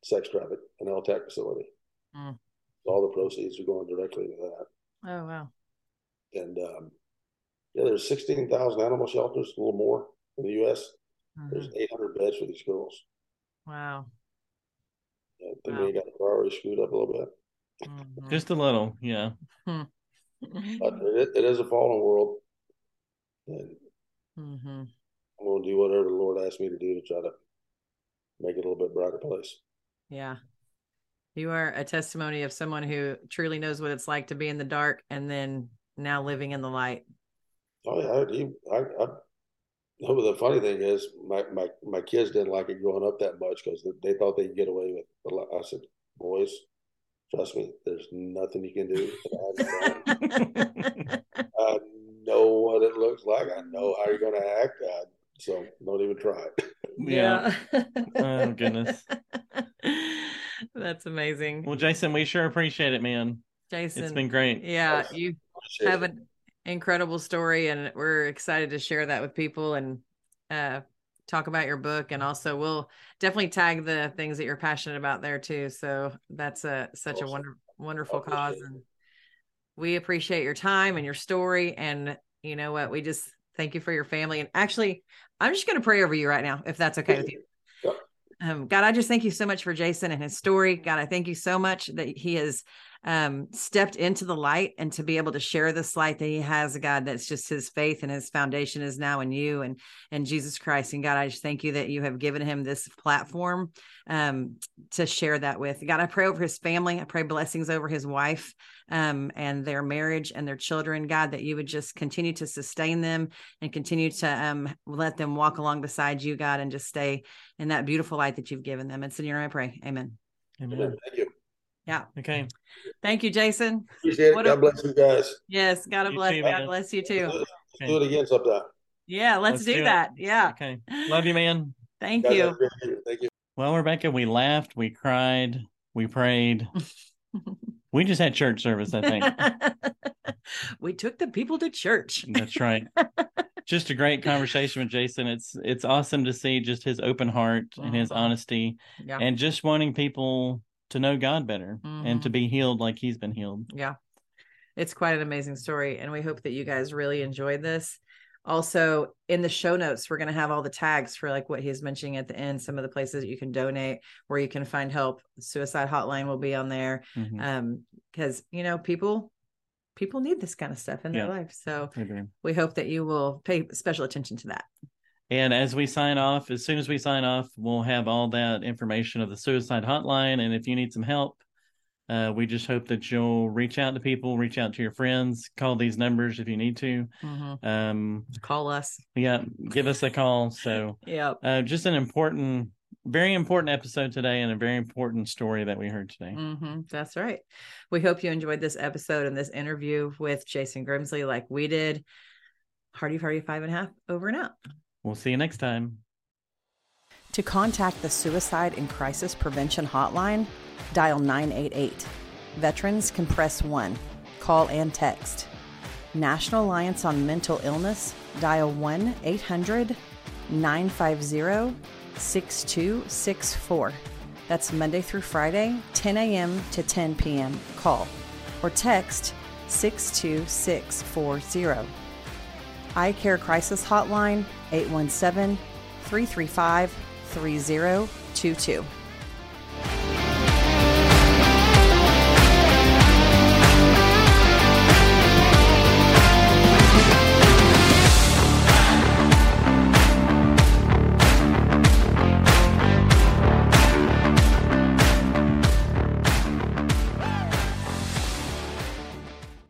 sex trafficked in an LTAC facility. Mm. All the proceeds are going directly to that.
Oh wow!
And um, yeah, there's 16,000 animal shelters, a little more in the U.S. Mm-hmm. There's 800 beds for these girls.
Wow.
Yeah, I think wow. we got the priority screwed up a little bit.
Mm-hmm. Just a little, yeah.
Hmm.
but it, it is a fallen world, and
mm-hmm.
I'm going to do whatever the Lord asked me to do to try to make it a little bit brighter place.
Yeah. You are a testimony of someone who truly knows what it's like to be in the dark and then now living in the light.
Oh yeah, I, I, I the funny thing is, my, my, my kids didn't like it growing up that much because they thought they could get away with. I said, boys, Trust me, there's nothing you can do. <laughs> I know what it looks like. I know how you're going to act. I, so don't even try it.
Yeah. oh goodness. <laughs>
That's amazing.
Well, Jason, we sure appreciate it, man.
Jason,
it's been great.
Yeah, you have an incredible story, and we're excited to share that with people and uh, talk about your book. And also, we'll definitely tag the things that you're passionate about there too. So that's a such awesome. a wonder, wonderful cause, and we appreciate your time and your story. And you know what? We just thank you for your family. And actually, I'm just going to pray over you right now, if that's okay with you. Um, God, I just thank you so much for Jason and his story. God, I thank you so much that he has um, stepped into the light and to be able to share this light that he has, God, that's just his faith and his foundation is now in you and and Jesus Christ. And God, I just thank you that you have given him this platform um, to share that with. God, I pray over his family. I pray blessings over his wife um, and their marriage and their children, God, that you would just continue to sustain them and continue to um, let them walk along beside you, God, and just stay in that beautiful light that you've given them. It's in your name I pray. Amen.
Amen. Thank you.
Yeah.
Okay.
Thank you, Jason.
Appreciate it. God a, bless you guys.
Yes. God bless. Too, God bless you too.
Let's do it again sometime.
Yeah. Let's, let's do, do that. Yeah.
Okay. Love you, man.
Thank you.
Thank you.
Well, Rebecca, we laughed, we cried, we prayed. <laughs> we just had church service, I think. <laughs>
we took the people to church.
That's right. just a great conversation with Jason. It's it's awesome to see just his open heart and his mm-hmm. honesty yeah. and just wanting people to know God better mm-hmm. and to mm-hmm. be healed like he's been healed.
Yeah. It's quite an amazing story. And we hope that you guys really enjoyed this. Also, in the show notes, we're going to have all the tags for like what he's mentioning at the end, some of the places that you can donate, where you can find help. suicide hotline will be on there. Mm-hmm. Um, because you know, people people need this kind of stuff in yeah. their life. So we hope that you will pay special attention to that.
And as we sign off, as soon as we sign off, we'll have all that information of the suicide hotline. And if you need some help, uh, we just hope that you'll reach out to people, reach out to your friends, call these numbers if you need to.
Mm-hmm. Um, call us.
Yeah, give us a call. So,
yeah,
uh, just an important, very important episode today, and a very important story that we heard today.
Mm-hmm. That's right. We hope you enjoyed this episode and this interview with Jason Grimsley, like we did. Hardy Party Five and a Half over and out.
We'll see you next time.
To contact the Suicide and Crisis Prevention Hotline, dial 988. Veterans can press 1, call and text. National Alliance on Mental Illness, dial 1 800 950 6264. That's Monday through Friday, 10 a.m. to 10 p.m. Call or text 62640. Eye Care Crisis Hotline 817 335 3022.